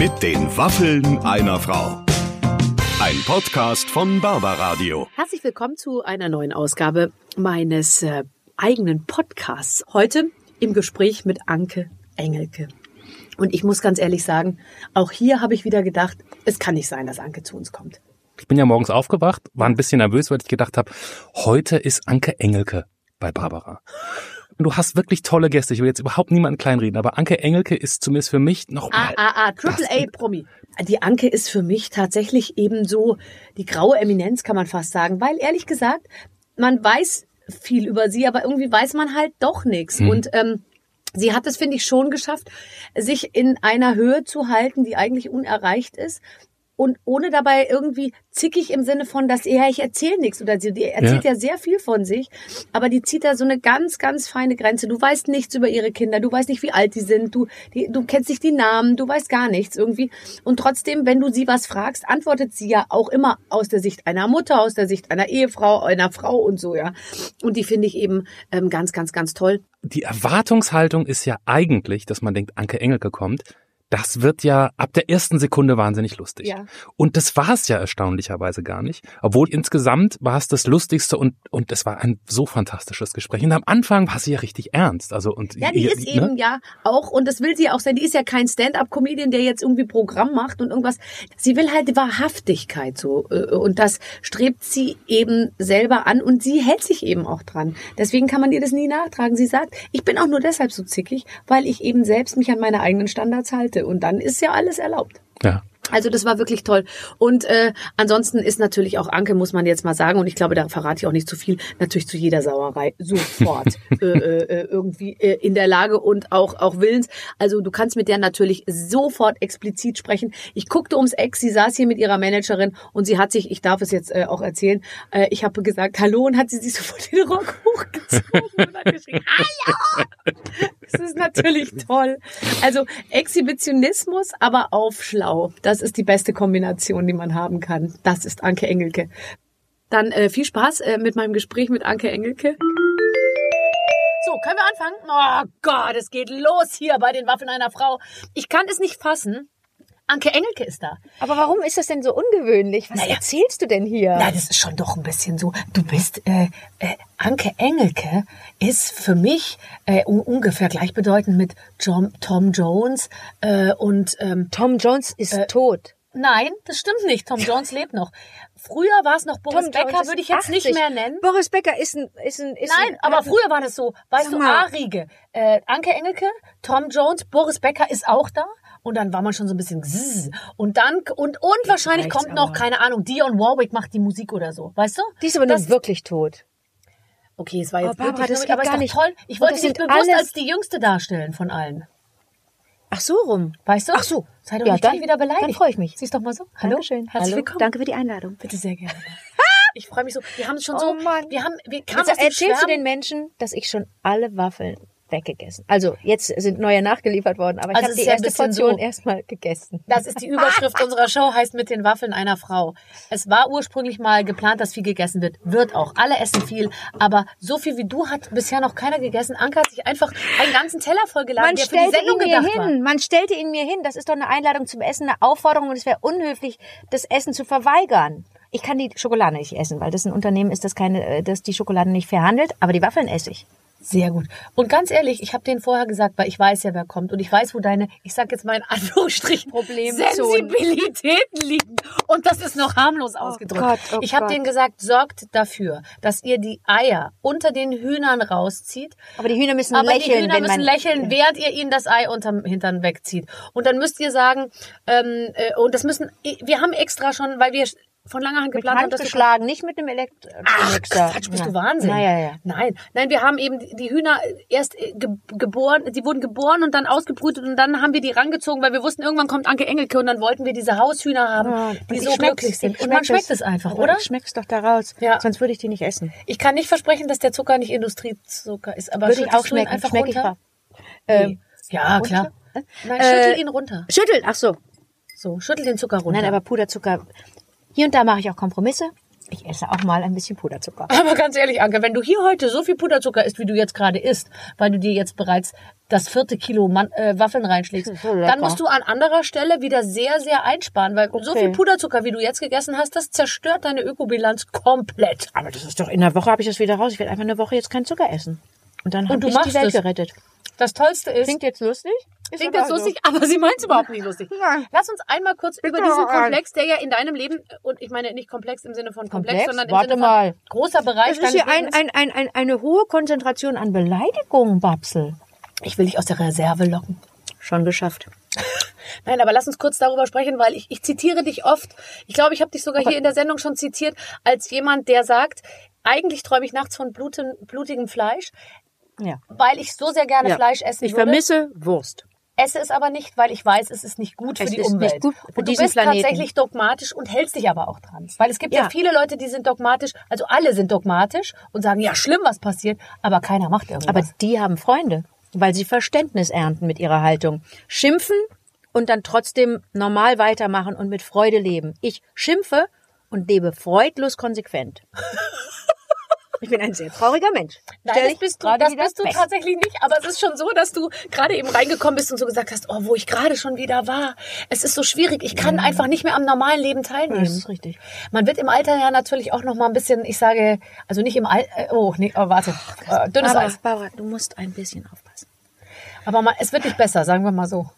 Mit den Waffeln einer Frau. Ein Podcast von Barbaradio. Herzlich willkommen zu einer neuen Ausgabe meines äh, eigenen Podcasts. Heute im Gespräch mit Anke Engelke. Und ich muss ganz ehrlich sagen, auch hier habe ich wieder gedacht, es kann nicht sein, dass Anke zu uns kommt. Ich bin ja morgens aufgewacht, war ein bisschen nervös, weil ich gedacht habe, heute ist Anke Engelke bei Barbara. Du hast wirklich tolle Gäste. Ich will jetzt überhaupt niemanden kleinreden, aber Anke Engelke ist zumindest für mich noch Ah, mal ah, ah, Triple A Promi. Die Anke ist für mich tatsächlich eben so die graue Eminenz, kann man fast sagen, weil ehrlich gesagt, man weiß viel über sie, aber irgendwie weiß man halt doch nichts. Und ähm, sie hat es, finde ich, schon geschafft, sich in einer Höhe zu halten, die eigentlich unerreicht ist. Und ohne dabei irgendwie zickig im Sinne von, dass ja, ich erzähle nichts oder sie die erzählt ja. sehr viel von sich, aber die zieht da so eine ganz, ganz feine Grenze. Du weißt nichts über ihre Kinder, du weißt nicht, wie alt die sind, du, die, du kennst nicht die Namen, du weißt gar nichts irgendwie. Und trotzdem, wenn du sie was fragst, antwortet sie ja auch immer aus der Sicht einer Mutter, aus der Sicht einer Ehefrau, einer Frau und so, ja. Und die finde ich eben ähm, ganz, ganz, ganz toll. die Erwartungshaltung ist ja eigentlich, dass man denkt, Anke Engelke kommt. Das wird ja ab der ersten Sekunde wahnsinnig lustig. Ja. Und das war es ja erstaunlicherweise gar nicht. Obwohl insgesamt war es das Lustigste und und es war ein so fantastisches Gespräch. Und am Anfang war sie ja richtig ernst. Also und Ja, die ihr- ist eben ja auch, und das will sie auch sein, die ist ja kein Stand-up-Comedian, der jetzt irgendwie Programm macht und irgendwas. Sie will halt Wahrhaftigkeit so. äh, Und das strebt sie eben selber an und sie hält sich eben auch dran. Deswegen kann man ihr das nie nachtragen. Sie sagt, ich bin auch nur deshalb so zickig, weil ich eben selbst mich an meine eigenen Standards halte. Und dann ist ja alles erlaubt. Ja. Also das war wirklich toll. Und äh, ansonsten ist natürlich auch Anke, muss man jetzt mal sagen, und ich glaube, da verrate ich auch nicht zu viel, natürlich zu jeder Sauerei sofort äh, äh, irgendwie äh, in der Lage und auch auch willens. Also du kannst mit der natürlich sofort explizit sprechen. Ich guckte ums Eck, sie saß hier mit ihrer Managerin und sie hat sich, ich darf es jetzt äh, auch erzählen, äh, ich habe gesagt, hallo und hat sie sich sofort den Rock hochgezogen und hat geschrien, hallo! Das ist natürlich toll. Also Exhibitionismus, aber auf schlau. Das ist die beste Kombination, die man haben kann. Das ist Anke Engelke. Dann äh, viel Spaß äh, mit meinem Gespräch mit Anke Engelke. So, können wir anfangen? Oh Gott, es geht los hier bei den Waffen einer Frau. Ich kann es nicht fassen. Anke Engelke ist da. Aber warum ist das denn so ungewöhnlich? Was Naja. erzählst du denn hier? Na, das ist schon doch ein bisschen so. Du bist, äh, äh, Anke Engelke ist für mich äh, un ungefähr gleichbedeutend mit John, Tom Jones äh, und ähm, Tom Jones ist Äh, tot. Nein, das stimmt nicht. Tom Jones lebt noch. Früher war es noch Boris Tom Becker, würde ich jetzt nicht 80. mehr nennen. Boris Becker ist ein, ist ein, ist Nein, ein, aber früher war das so. Weißt du. A-Riege, äh, Anke Engelke, Tom Jones, Boris Becker ist auch da. Und dann war man schon so ein bisschen zzz. Und dann, und, und wahrscheinlich reicht's kommt noch, aber. keine Ahnung, Dion Warwick macht die Musik oder so. Weißt du? Die ist aber Das- nun wirklich tot. Okay, es war jetzt Oh, Barbara, das nur- aber gar nicht. toll. Ich wollte dich sind bewusst als die Jüngste darstellen von allen. Ach so rum. Weißt du? Ach so. Sei doch Ja, nicht dann- wieder beleidigt. dann freue ich mich. Siehst doch mal so. Hallo. Dankeschön. Herzlich Hallo. willkommen. Danke für die Einladung. Bitte sehr gerne. Ich freue mich so. Wir haben es schon Oh so. Mann. Wir haben, wir kamen Jetzt erzählst du Schwärmen. den Menschen, dass ich schon alle Waffeln weggegessen. Also jetzt sind neue nachgeliefert worden, aber ich Also habe es die erste Portion so. erstmal gegessen. Das ist die Überschrift unserer Show, heißt mit den Waffeln einer Frau. Es war ursprünglich mal geplant, dass viel gegessen wird. Wird auch. Alle essen viel. Aber so viel wie du hat bisher noch keiner gegessen. Anke hat sich einfach einen ganzen Teller vollgeladen, Man der für die stellte Sendung ihn mir gedacht war. hin. Man stellte ihn mir hin. Das ist doch eine Einladung zum Essen, eine Aufforderung und es wäre unhöflich, das Essen zu verweigern. Ich kann die Schokolade nicht essen, weil das ein Unternehmen ist, das keine, äh, das die Schokolade nicht verhandelt, aber die Waffeln esse ich. Sehr gut. Und ganz ehrlich, ich habe denen vorher gesagt, weil ich weiß ja, wer kommt und ich weiß, wo deine, ich sag jetzt mal in Anführungsstrichen, Problemzonen. Sensibilitäten liegen. Und das ist noch harmlos ausgedrückt. Gott, oh ich habe denen gesagt, sorgt dafür, dass ihr die Eier unter den Hühnern rauszieht. Aber die Hühner müssen Aber lächeln, die Hühner müssen lächeln, während ihr ihnen das Ei unterm Hintern wegzieht. Und dann müsst ihr sagen, ähm, äh, und das müssen, wir haben extra schon, weil wir von langer Hand geplant haben, dass geschlagen, nicht mit Ach, Elektromixer. Quatsch, bist du Wahnsinn? Na, ja, ja. Nein, nein, wir haben eben die Hühner erst äh, ge geboren, die wurden geboren und dann ausgebrütet und dann haben wir die rangezogen, weil wir wussten, irgendwann kommt Anke Engelke und dann wollten wir diese Haushühner haben, Ja, die ich so glücklich sind. ich Und man schmeck schmeckt es einfach, oder? Ich schmeck's doch da raus. Ja. Sonst würde ich die nicht essen. Ich kann nicht versprechen, dass der Zucker nicht Industriezucker ist, aber Würde ich auch schmecken. einfach Schmeck ich runter? raus. Ähm, Ja, klar. runter? Nein, schüttel Äh, ihn runter. Schüttelt, ach so. So, schüttel den Zucker runter. Nein, aber Puderzucker. Hier und da mache ich auch Kompromisse. Ich esse auch mal ein bisschen Puderzucker. Aber ganz ehrlich, Anke, wenn du hier heute so viel Puderzucker isst, wie du jetzt gerade isst, weil du dir jetzt bereits das vierte Kilo Man äh, Waffeln reinschlägst, so dann musst du an anderer Stelle wieder sehr, sehr einsparen, weil so viel Puderzucker, wie du jetzt gegessen hast, das zerstört deine Ökobilanz komplett. Aber das ist doch, in der Woche habe ich das wieder raus. Ich werde einfach eine Woche jetzt keinen Zucker essen. Und dann habe du ich die Welt es. gerettet. Das Tollste ist, Klingt jetzt lustig? Klingt aber jetzt lustig, aber sie meint es überhaupt nicht lustig. Nein. Lass uns einmal kurz über Bitte diesen. Komplex, der ja in deinem Leben, und ich meine nicht komplex im Sinne von komplex, Komplex? sondern im Warte Sinne mal. von großer Bereich Das ist hier ein, ein, ein, ein, eine hohe Konzentration an Beleidigungen, Babsel. Ich will dich aus der Reserve locken. Schon geschafft. Nein, aber lass uns kurz darüber sprechen, weil ich, ich zitiere dich oft. Ich glaube, ich habe dich sogar hier in der Sendung schon zitiert, als jemand, der sagt, eigentlich träume ich nachts von bluten, blutigem Fleisch, Ja. weil ich so sehr gerne Ja. Fleisch essen Ich würde. vermisse Wurst. Esse es aber nicht, weil ich weiß, es ist nicht gut für Es die ist Umwelt. nicht gut für und du bist Planeten. tatsächlich dogmatisch und hältst dich aber auch dran. Weil es gibt ja. Ja. viele Leute, die sind dogmatisch, also alle sind dogmatisch und sagen, ja, schlimm, was passiert, aber keiner macht irgendwas. Aber die haben Freunde, weil sie Verständnis ernten mit ihrer Haltung. Schimpfen und dann trotzdem normal weitermachen und mit Freude leben. Ich schimpfe und lebe freudlos konsequent. Ich bin ein sehr trauriger Mensch. Nein, Stell das bist du, das bist du fest. tatsächlich nicht. Aber es ist schon so, dass du gerade eben reingekommen bist und so gesagt hast, oh, wo ich gerade schon wieder war. Es ist so schwierig. Ich kann einfach nicht mehr am normalen Leben teilnehmen. Das ist richtig. Man wird im Alter ja natürlich auch noch mal ein bisschen, ich sage, also nicht im Alter, oh, nee, oh, warte, äh, dünnes Barbara, Eis. Barbara, du musst ein bisschen aufpassen. Aber man, es wird nicht besser, sagen wir mal so.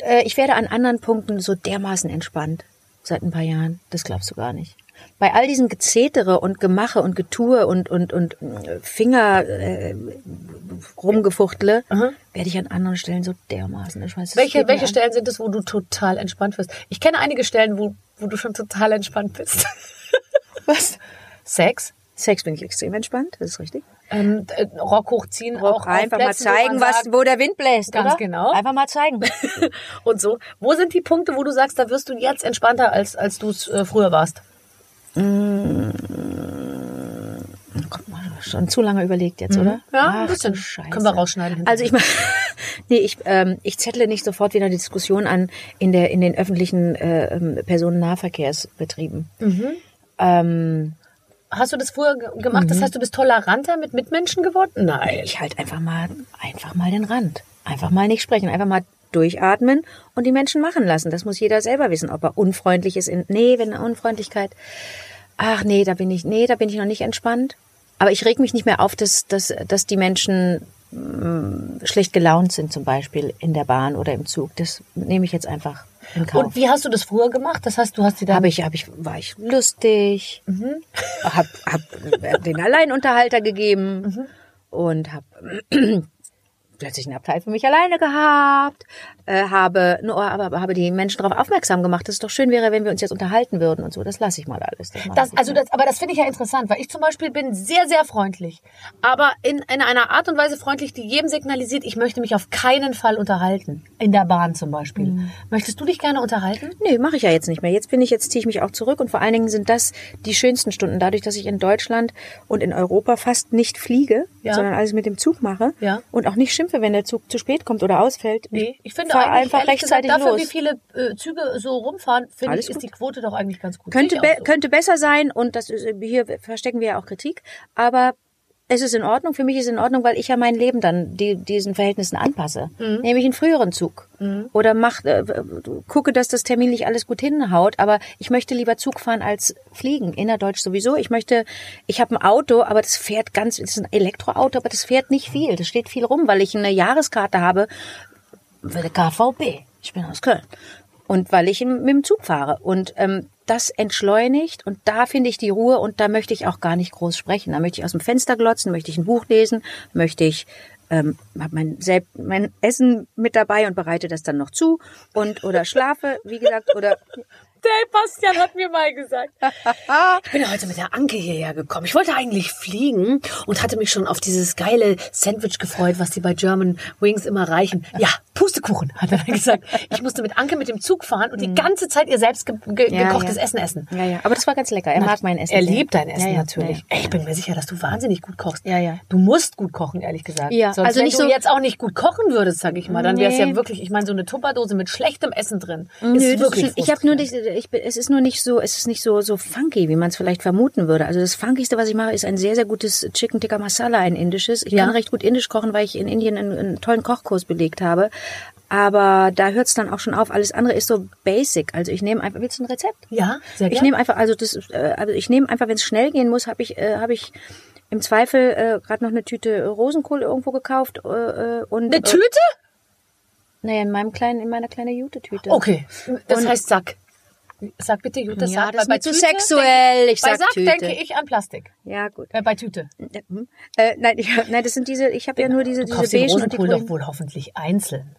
Äh, ich werde an anderen Punkten so dermaßen entspannt seit ein paar Jahren. Das glaubst du gar nicht. Bei all diesen Gezetere und Gemache und Getue und und und äh, Finger äh, rumgefuchtle werde ich an anderen Stellen so dermaßen entspannt. Das Welche, welche. Stellen sind es, wo du total entspannt wirst? Ich kenne einige Stellen, wo, wo du schon total entspannt bist. Was? Sex, Sex bin ich extrem entspannt, das ist richtig. ähm, äh, Rock hochziehen, auch auf einfach mal Plätzen, wo zeigen, man was, wo der Wind bläst. Ganz oder? genau. Einfach mal zeigen. und so. Wo sind die Punkte, wo du sagst, da wirst du jetzt entspannter, als, als du es äh, früher warst? Guck mal, schon zu lange überlegt jetzt, oder? Mhm. Ja, ein Ach, bisschen. du Scheiße. Können wir rausschneiden. Also ich meine, nee, ich, ähm, ich zettle nicht sofort wieder die Diskussion an in der in den öffentlichen äh, ähm, Personennahverkehrsbetrieben. Mhm. Ähm, Hast du das früher ge- gemacht? Mhm. Das heißt, du bist toleranter mit Mitmenschen geworden? Nein. ich halt einfach mal einfach mal den Rand, einfach mal nicht sprechen, einfach mal durchatmen und die Menschen machen lassen. Das muss jeder selber wissen, ob er unfreundlich ist. In, nee, wenn eine Unfreundlichkeit. Ach nee, da bin ich, nee, da bin ich noch nicht entspannt. Aber ich reg mich nicht mehr auf, dass, dass, dass die Menschen mh, schlecht gelaunt sind, zum Beispiel in der Bahn oder im Zug. Das nehme ich jetzt einfach in Kauf. Und wie hast du das früher gemacht? Das heißt, du hast die dann Habe ich, habe ich, war ich lustig, Mhm. hab, hab den Alleinunterhalter gegeben Mhm. und hab plötzlich einen Abteil für mich alleine gehabt, äh, habe nur, aber, habe die Menschen darauf aufmerksam gemacht, dass es doch schön wäre, wenn wir uns jetzt unterhalten würden und so. Das lasse ich mal alles. Das Das, also das, aber das finde ich ja interessant, weil ich zum Beispiel bin sehr, sehr freundlich. Aber in, in einer Art und Weise freundlich, die jedem signalisiert, ich möchte mich auf keinen Fall unterhalten. In der Bahn zum Beispiel. Mhm. Möchtest du dich gerne unterhalten? Nee, mache ich ja jetzt nicht mehr. Jetzt bin ich, jetzt ziehe ich mich auch zurück und vor allen Dingen sind das die schönsten Stunden, dadurch, dass ich in Deutschland und in Europa fast nicht fliege, Ja. sondern alles mit dem Zug mache Ja. und auch nicht schimpfe, wenn der Zug zu spät kommt oder ausfällt. Nee, ich finde fahr eigentlich, einfach rechtzeitig gesagt, dafür, los. wie viele äh, Züge so rumfahren, finde ich, ist gut. die Quote doch eigentlich ganz gut. Könnte, be so. könnte besser sein und das ist, hier verstecken wir ja auch Kritik, aber es ist in Ordnung, für mich ist es in Ordnung, weil ich ja mein Leben dann die, diesen Verhältnissen anpasse. Mhm. Nämlich einen früheren Zug. Oder mach, äh, gucke, dass das terminlich alles gut hinhaut, aber ich möchte lieber Zug fahren als fliegen, innerdeutsch sowieso. Ich möchte, ich habe ein Auto, aber das fährt ganz, das ist ein Elektroauto, aber das fährt nicht viel. Das steht viel rum, weil ich eine Jahreskarte habe für der KVB. Ich bin aus Köln. Und weil ich mit dem Zug fahre. Und ähm, das entschleunigt und da finde ich die Ruhe und da möchte ich auch gar nicht groß sprechen. Da möchte ich aus dem Fenster glotzen, möchte ich ein Buch lesen, möchte ich ähm, habe mein, Selb- mein Essen mit dabei und bereite das dann noch zu und oder schlafe, wie gesagt, oder Der Bastian hat mir mal gesagt. Ich bin ja heute mit der Anke hierher gekommen. Ich wollte eigentlich fliegen und hatte mich schon auf dieses geile Sandwich gefreut, was die bei German Wings immer reichen. Ja, Pustekuchen, hat er dann gesagt. Ich musste mit Anke mit dem Zug fahren und die ganze Zeit ihr selbst ge ge Mhm. Ja, gekochtes ja. Essen essen. ja, ja. Aber das war ganz lecker. Er mag mein Essen. Er liebt dein Essen Ja, natürlich. Ey, Ich bin mir sicher, dass du wahnsinnig gut kochst. Ja, ja. Du musst gut kochen, ehrlich gesagt. Ja, Sonst, also wenn nicht du so- jetzt auch nicht gut kochen würdest, sag ich mal, dann wäre es ja Nee. wirklich, ich meine, so eine Tupperdose mit schlechtem Essen drin Nö, ist wirklich ich habe nur frustrierend. Ich bin, es ist nur nicht so, es ist nicht so, so funky, wie man es vielleicht vermuten würde. Also das funkigste, was ich mache, ist ein sehr, sehr gutes Chicken Tikka Masala, ein indisches. Ich Ja. kann recht gut indisch kochen, weil ich in Indien einen, einen tollen Kochkurs belegt habe. Aber da hört es dann auch schon auf. Alles andere ist so basic. Also ich nehme einfach, willst du ein Rezept? Ja, sehr Ich nehme einfach, also das, äh, also ich nehme einfach, wenn es schnell gehen muss, habe ich, äh, habe ich im Zweifel äh, gerade noch eine Tüte Rosenkohl irgendwo gekauft äh, äh, und Eine Tüte? Naja, in meinem kleinen, in meiner kleinen Jute-Tüte. Okay. Das Und- heißt Sack. Sag bitte Jute, Ja, Sack. das weil zu Tüte sexuell. Ich Bei sag Sack Tüte. denke ich an Plastik. Ja gut. Äh, bei Tüte. Äh, nein, ich, nein, das sind diese. Ich habe ja nur diese Du diese beigen und die grünen. doch wohl hoffentlich einzeln.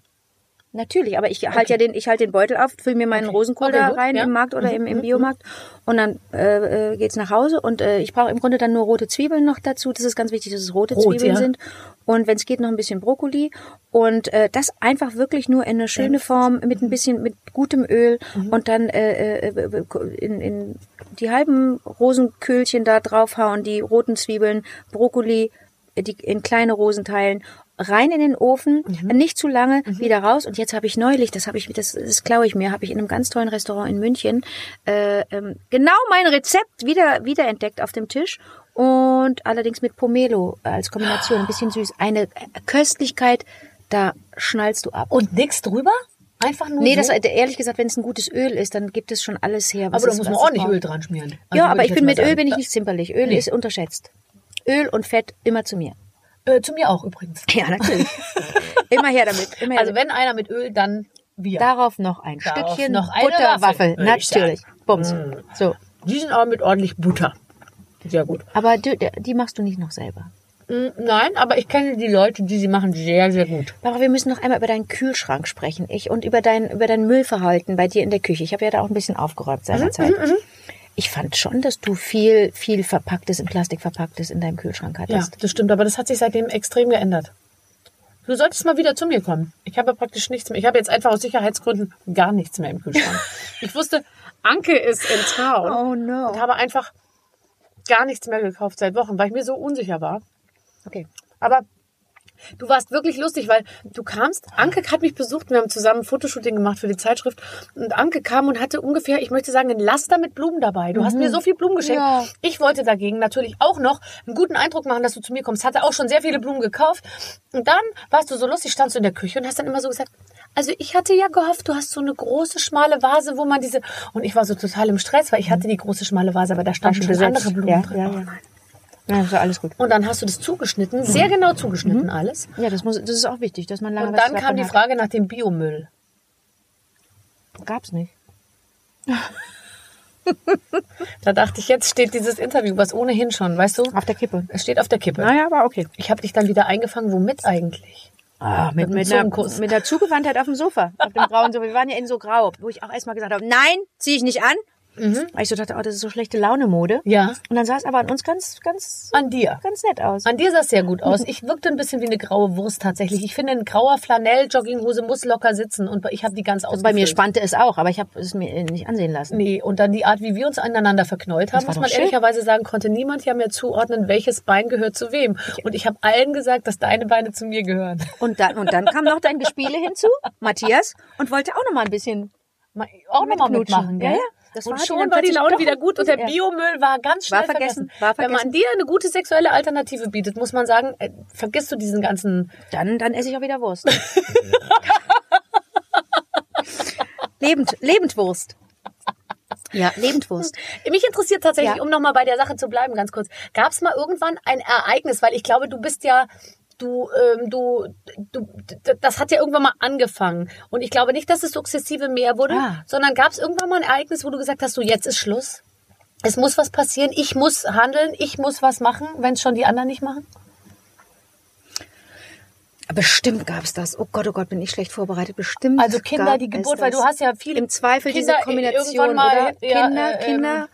Natürlich, aber ich halte ja den, ich halte den Beutel auf, fülle mir meinen Okay. Rosenkohl Okay, da gut, rein ja. im Markt oder im, im Biomarkt und dann äh, äh, geht's nach Hause und äh, ich brauche im Grunde dann nur rote Zwiebeln noch dazu. Das ist ganz wichtig, dass es rote Rot, Zwiebeln ja. sind und wenn es geht noch ein bisschen Brokkoli und äh, das einfach wirklich nur in eine schöne Form mit ein bisschen mit gutem Öl Mhm. und dann äh, äh, in, in die halben Rosenkühlchen da draufhauen, die roten Zwiebeln, Brokkoli äh, die in kleine Rosen teilen rein in den Ofen, Mhm. nicht zu lange, wieder raus. Und jetzt habe ich neulich, das habe ich, das, das klaue ich mir, habe ich in einem ganz tollen Restaurant in München äh, ähm, genau mein Rezept wieder wieder entdeckt auf dem Tisch und allerdings mit Pomelo als Kombination, ein bisschen süß, eine Köstlichkeit, da schnallst du ab. Und nix drüber? Einfach nur Nee, so? das ehrlich gesagt, wenn es ein gutes Öl ist, dann gibt es schon alles her. aber da muss man ordentlich. Öl dran schmieren. Also Ja, aber ich bin mit Öl bin ich nicht zimperlich. Öl Nee. ist unterschätzt. Öl und Fett immer zu mir. Äh, zu mir auch übrigens. Ja, natürlich. immer her damit. Immer her Also wenn einer mit Öl, dann wir. Darauf noch ein Darauf Stückchen noch eine Butterwaffel. Natürlich. Bums. So. Die sind aber mit ordentlich Butter. Sehr gut. Aber du, die machst du nicht noch selber. Mm, Nein, aber ich kenne die Leute, die sie machen, sehr, sehr gut. Aber wir müssen noch einmal über deinen Kühlschrank sprechen. Ich und über dein, über dein Müllverhalten bei dir in der Küche. Ich habe ja da auch ein bisschen aufgeräumt seinerzeit. Ich fand schon, dass du viel, viel verpacktes, in Plastik verpacktes in deinem Kühlschrank Ja, hattest. das stimmt, aber das hat sich seitdem extrem geändert. Du solltest mal wieder zu mir kommen. Ich habe praktisch nichts mehr. Ich habe jetzt einfach aus Sicherheitsgründen gar nichts mehr im Kühlschrank. ich wusste, Anke ist in Town. Oh, no. Und habe einfach gar nichts mehr gekauft seit Wochen, weil ich mir so unsicher war. Okay. Aber du warst wirklich lustig, weil du kamst, Anke hat mich besucht, wir haben zusammen ein Fotoshooting gemacht für die Zeitschrift und Anke kam und hatte ungefähr, ich möchte sagen, ein Laster mit Blumen dabei. Du hast mir so viel Blumen geschenkt. Ja. Ich wollte dagegen natürlich auch noch einen guten Eindruck machen, dass du zu mir kommst. Hatte auch schon sehr viele Blumen gekauft. Und dann warst du so lustig, standst du in der Küche und hast dann immer so gesagt, also ich hatte ja gehofft, du hast so eine große, schmale Vase, wo man diese... Und ich war so total im Stress, weil ich hatte die große, schmale Vase, aber da standen schon andere Blumen ja, drin. Ja, Oh nein. Ja, ist ja alles gut. Und dann hast du das zugeschnitten, sehr genau zugeschnitten alles. Ja, das muss, das ist auch wichtig, dass man lange Und dann kam die hat. Frage nach dem Biomüll. Gab's nicht. Da dachte ich, jetzt steht dieses Interview, was ohnehin schon, weißt du? Auf der Kippe. Es steht auf der Kippe. Naja, aber okay. Ich habe dich dann wieder eingefangen. Womit eigentlich? Ah, mit, Mit einer, mit einer Zugewandtheit auf dem Sofa, auf dem grauen Sofa. Wir waren ja in so grau, wo ich auch erstmal gesagt habe, nein, ziehe ich nicht an. Weil ich so dachte, oh, das ist so schlechte Laune-Mode. Ja. Und dann sah es aber an uns ganz, ganz, An dir. ganz nett aus. An dir sah es sehr gut aus. Ich wirkte ein bisschen wie eine graue Wurst tatsächlich. Ich finde, ein grauer Flanell-Jogginghose muss locker sitzen und ich habe die ganz ausgefüllt. Bei mir spannte es auch, aber ich habe es mir nicht ansehen lassen. Nee, und dann die Art, wie wir uns aneinander verknäult haben, muss man schön. ehrlicherweise sagen, konnte niemand ja mehr zuordnen, welches Bein gehört zu wem. Und ich habe allen gesagt, dass deine Beine zu mir gehören. Und dann, und dann kam noch dein Gespiele hinzu, Matthias, und wollte auch noch mal ein bisschen. Auch nochmal mitmachen, gell? Ja, ja. Das und schon war die Laune wieder gut und der. Biomüll war ganz schnell War vergessen, war Wenn man vergessen. dir eine gute sexuelle Alternative bietet, muss man sagen, äh, vergisst du diesen ganzen... Dann, dann esse ich auch wieder Wurst. Lebend, Lebendwurst. Ja, Lebendwurst. Mich interessiert tatsächlich, Ja. um nochmal bei der Sache zu bleiben, ganz kurz. Gab es mal irgendwann ein Ereignis, weil ich glaube, du bist ja... Du, ähm, du, du, das hat ja irgendwann mal angefangen. Und ich glaube nicht, dass es sukzessive mehr wurde, Ah. sondern gab es irgendwann mal ein Ereignis, wo du gesagt hast, so jetzt ist Schluss. Es muss was passieren, ich muss handeln, ich muss was machen, wenn es schon die anderen nicht machen. Bestimmt gab's das. Oh Gott, oh Gott, bin ich schlecht vorbereitet. Bestimmt. Also Kinder, gab die es Geburt, weil du hast ja viele Im Zweifel Kinder diese Kombination, mal, oder? ja, Kinder, äh, Kinder, ähm,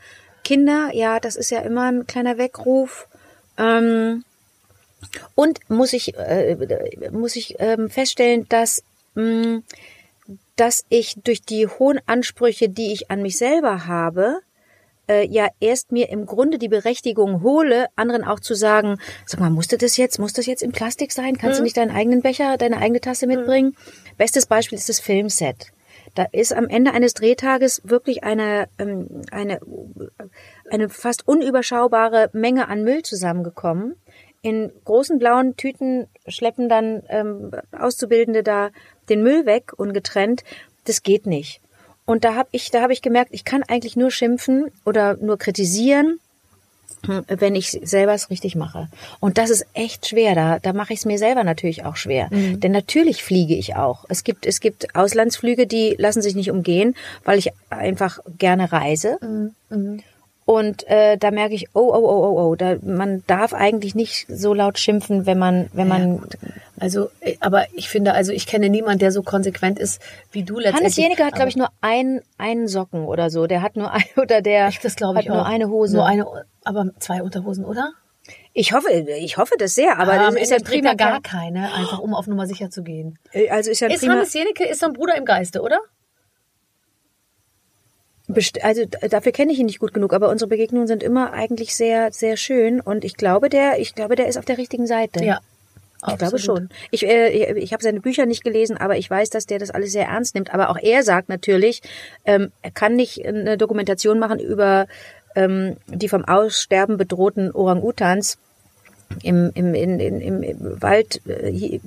Kinder, ja, das ist ja immer ein kleiner Weckruf. Ähm, und muss ich, äh, muss ich ähm, feststellen, dass, mh, dass ich durch die hohen Ansprüche, die ich an mich selber habe, äh, ja erst mir im Grunde die Berechtigung hole, anderen auch zu sagen, sag mal, musste das jetzt, muss das jetzt in Plastik sein? Kannst Mhm. du nicht deinen eigenen Becher, deine eigene Tasse mitbringen? Bestes Beispiel ist das Filmset. Da ist am Ende eines Drehtages wirklich eine, ähm, eine, eine fast unüberschaubare Menge an Müll zusammengekommen. In großen blauen Tüten schleppen dann ähm, Auszubildende da den Müll weg, ungetrennt. Das geht nicht. Und da habe ich, da habe ich gemerkt, ich kann eigentlich nur schimpfen oder nur kritisieren, wenn ich selber es richtig mache. Und das ist echt schwer. Da, da mache ich es mir selber natürlich auch schwer. Mhm. Denn natürlich fliege ich auch. Es gibt, es gibt Auslandsflüge, die lassen sich nicht umgehen, weil ich einfach gerne reise. Mhm. Mhm. Und äh, da merke ich, oh, oh, oh, oh, oh, da, man darf eigentlich nicht so laut schimpfen, wenn man, wenn man. Ja. Also, äh, aber ich finde, also ich kenne niemanden, der so konsequent ist wie du letztendlich. Hannes Jenike hat, glaube ich, nur ein, einen Socken oder so. Der hat nur ein, oder der ich, das hat nur auch. eine Hose. Nur eine, aber zwei Unterhosen, oder? Ich hoffe, ich hoffe das sehr, aber ah, das ist ja prima gar keine, einfach um auf Nummer sicher zu gehen. Äh, also ist ja ist Hannes Jenike ist so ein Bruder im Geiste, oder? Also dafür kenne ich ihn nicht gut genug, aber unsere Begegnungen sind immer eigentlich sehr, sehr schön und ich glaube, der, ich glaube, der ist auf der richtigen Seite. Ja. Ich glaube schon. Ich, äh, ich, ich habe seine Bücher nicht gelesen, aber ich weiß, dass der das alles sehr ernst nimmt. Aber auch er sagt natürlich, ähm, er kann nicht eine Dokumentation machen über ähm, die vom Aussterben bedrohten Orang-Utans im, im, in, in, im Wald äh, hier,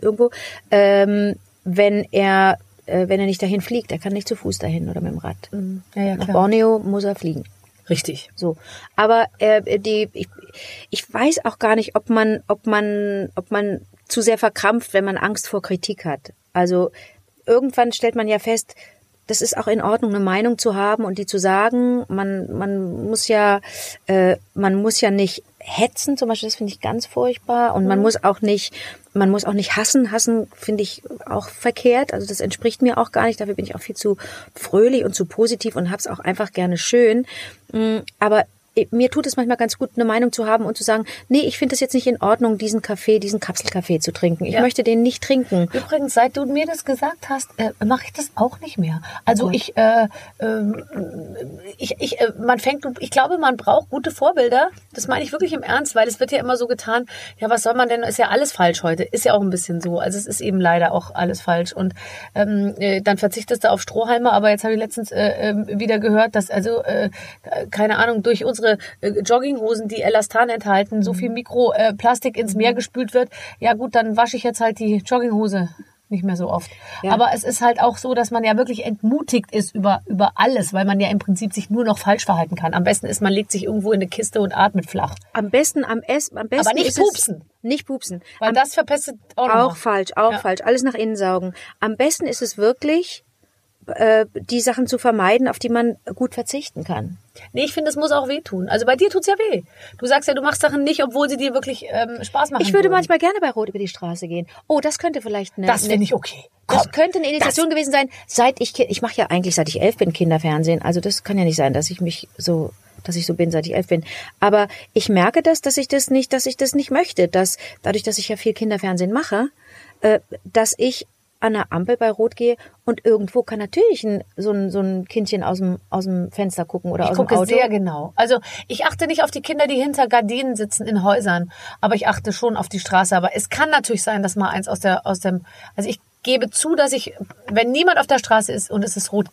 irgendwo, ähm, wenn er äh, wenn er nicht dahin fliegt. Er kann nicht zu Fuß dahin oder mit dem Rad. Mhm. Ja, ja, Nach Borneo muss er fliegen. Richtig. So. Aber äh, die, ich, ich weiß auch gar nicht, ob man, ob man, ob man zu sehr verkrampft, wenn man Angst vor Kritik hat. Also irgendwann stellt man ja fest, das ist auch in Ordnung, eine Meinung zu haben und die zu sagen. Man, man muss ja, äh, man muss ja nicht hetzen, zum Beispiel, das finde ich ganz furchtbar. Und man mhm. muss auch nicht, man muss auch nicht hassen. Hassen finde ich auch verkehrt. Also das entspricht mir auch gar nicht. Dafür bin ich auch viel zu fröhlich und zu positiv und hab's auch einfach gerne schön. Mm, aber mir tut es manchmal ganz gut, eine Meinung zu haben und zu sagen, nee, ich finde es jetzt nicht in Ordnung, diesen Kaffee, diesen Kapselkaffee zu trinken. Ich ja. möchte den nicht trinken. Übrigens, seit du mir das gesagt hast, äh, mache ich das auch nicht mehr. Also okay. ich, äh, äh, ich, ich, äh, man fängt, ich glaube, man braucht gute Vorbilder. Das meine ich wirklich im Ernst, weil es wird ja immer so getan, ja, was soll man denn, ist ja alles falsch heute. Ist ja auch ein bisschen so. Also es ist eben leider auch alles falsch. Und ähm, äh, dann verzichtest du auf Strohhalme, aber jetzt habe ich letztens äh, äh, wieder gehört, dass also, äh, keine Ahnung, durch unsere unsere äh, Jogginghosen, die Elastan enthalten, so viel mhm. Mikroplastik ins Meer gespült wird, ja gut, dann wasche ich jetzt halt die Jogginghose nicht mehr so oft. Ja. Aber es ist halt auch so, dass man ja wirklich entmutigt ist über, über alles, weil man ja im Prinzip sich nur noch falsch verhalten kann. Am besten ist, man legt sich irgendwo in eine Kiste und atmet flach. Am besten, am, es, am besten. Aber nicht pupsen. Nicht pupsen. Weil am, das verpestet auch noch. Auch falsch, auch ja. falsch. Alles nach innen saugen. Am besten ist es wirklich, äh, die Sachen zu vermeiden, auf die man gut verzichten kann. Nee, ich finde, es muss auch wehtun. Also bei dir tut's ja weh. Du sagst ja, du machst Sachen nicht, obwohl sie dir wirklich ähm, Spaß machen. Ich würde würden. manchmal gerne bei Rot über die Straße gehen. Oh, das könnte vielleicht eine. Das finde ich okay. Komm, das könnte eine Initiation gewesen sein. Seit ich ich mache ja eigentlich seit ich elf bin Kinderfernsehen. Also das kann ja nicht sein, dass ich mich so dass ich so bin, seit ich elf bin. Aber ich merke das, dass ich das nicht, dass ich das nicht möchte, dass dadurch, dass ich ja viel Kinderfernsehen mache, äh, dass ich an der Ampel bei Rot gehe und irgendwo kann natürlich ein, so, ein, so ein Kindchen aus dem, aus dem Fenster gucken oder ich aus dem Auto. Ich gucke sehr genau. Also ich achte nicht auf die Kinder, die hinter Gardinen sitzen in Häusern, aber ich achte schon auf die Straße. Aber es kann natürlich sein, dass mal eins aus der, aus dem, also ich gebe zu, dass ich, wenn niemand auf der Straße ist und es ist rot,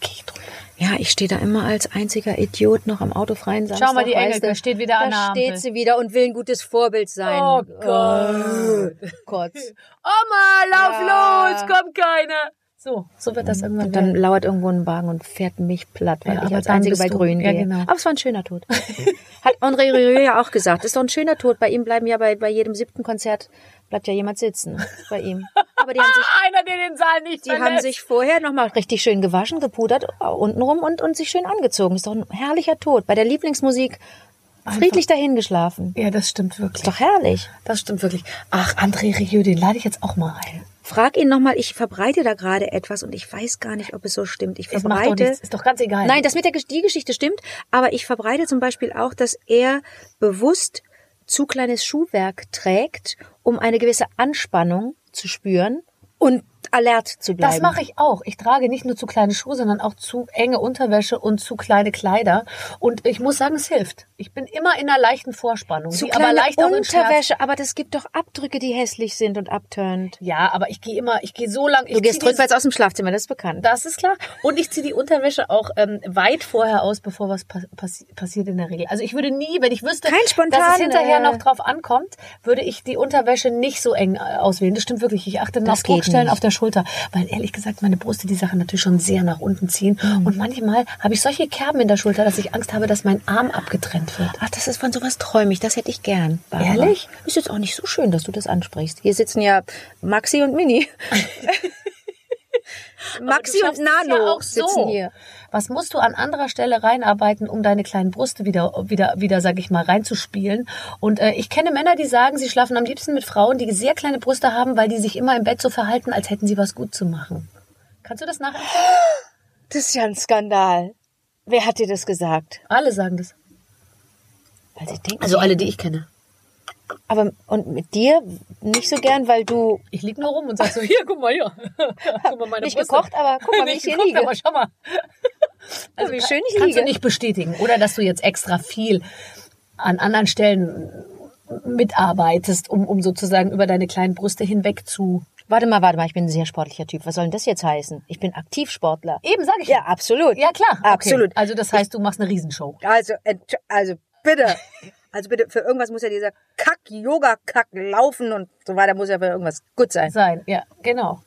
gehe ich drüber. Ja, ich stehe da immer als einziger Idiot noch am autofreien Samstag. Schau mal, die Engelke steht wieder da an der Ampel. steht sie wieder und will ein gutes Vorbild sein. Oh Gott. Oh, Kotz. Oma, lauf ja. los, kommt keiner. So, so wird das irgendwann. Und dann werden. lauert irgendwo ein Wagen und fährt mich platt, weil ja, ich als Einzige bei Grün ja, gehe. Genau. Aber es war ein schöner Tod. Hat André Rieu ja auch gesagt. Ist doch ein schöner Tod. Bei ihm bleiben ja bei, bei jedem siebten Konzert bleibt ja jemand sitzen bei ihm. Aber die haben sich, einer, der den Saal nicht Die verlässt. haben sich vorher nochmal richtig schön gewaschen, gepudert, äh, untenrum und, und sich schön angezogen. Ist doch ein herrlicher Tod. Bei der Lieblingsmusik friedlich dahin geschlafen. Ja, das stimmt wirklich. Ist doch herrlich. Das stimmt wirklich. Ach, André Rieu, den lade ich jetzt auch mal ein. Frag ihn nochmal, ich verbreite da gerade etwas und ich weiß gar nicht, ob es so stimmt. Ich verbreite. Doch ist doch ganz egal. Nein, das mit der die Geschichte stimmt, aber ich verbreite zum Beispiel auch, dass er bewusst zu kleines Schuhwerk trägt, um eine gewisse Anspannung zu spüren. Und alert zu bleiben. Das mache ich auch. Ich trage nicht nur zu kleine Schuhe, sondern auch zu enge Unterwäsche und zu kleine Kleider. Und ich muss sagen, es hilft. Ich bin immer in einer leichten Vorspannung, Zu kleine aber leicht. Unterwäsche, aber das gibt doch Abdrücke, die hässlich sind und abturnt. Ja, aber ich gehe immer, ich gehe so lang. Ich Du gehst rückwärts aus dem Schlafzimmer, das ist bekannt. Das ist klar. Und ich ziehe die Unterwäsche auch ähm, weit vorher aus, bevor was pa passi passiert in der Regel. Also ich würde nie, wenn ich wüsste, Kein spontan, dass es hinterher noch drauf ankommt, würde ich die Unterwäsche nicht so eng äh, auswählen. Das stimmt wirklich. Ich achte geht Druckstellen auf der Schulter, weil ehrlich gesagt meine Brüste die Sache natürlich schon sehr nach unten ziehen. Mhm. Und manchmal habe ich solche Kerben in der Schulter, dass ich Angst habe, dass mein Arm abgetrennt wird. Ach, das ist von sowas träumig, das hätte ich gern. Barbara. Ehrlich? Ist jetzt auch nicht so schön, dass du das ansprichst. Hier sitzen ja Maxi und Mini. Maxi und Nano ja auch so. sitzen hier. Was musst du an anderer Stelle reinarbeiten, um deine kleinen Brüste wieder, wieder, wieder, sag ich mal, reinzuspielen? Und äh, ich kenne Männer, die sagen, sie schlafen am liebsten mit Frauen, die sehr kleine Brüste haben, weil die sich immer im Bett so verhalten, als hätten sie was gut zu machen. Kannst du das nachempfinden? Das ist ja ein Skandal. Wer hat dir das gesagt? Alle sagen das. Denken, Also alle, die ich kenne. Aber und mit dir nicht so gern, weil du Ich lieg nur rum und sag so, hier, guck mal hier. guck mal meine Nicht Brüste. gekocht, aber guck mal, wie ich hier gekocht, liege. Aber schau mal. Also wie schön ich kannst liege. du nicht bestätigen. Oder dass du jetzt extra viel an anderen Stellen mitarbeitest, um, um sozusagen über deine kleinen Brüste hinweg zu. Warte mal, warte mal, ich bin ein sehr sportlicher Typ. Was soll denn das jetzt heißen? Ich bin Aktivsportler. Eben, sag ich. Ja, absolut. Ja, klar. Okay. Absolut. Also das heißt, du machst eine Riesenshow. Also, also bitte. Also bitte, für irgendwas muss ja dieser Kack-Yoga-Kack laufen und so weiter, muss ja für irgendwas gut sein. Sein, ja, genau.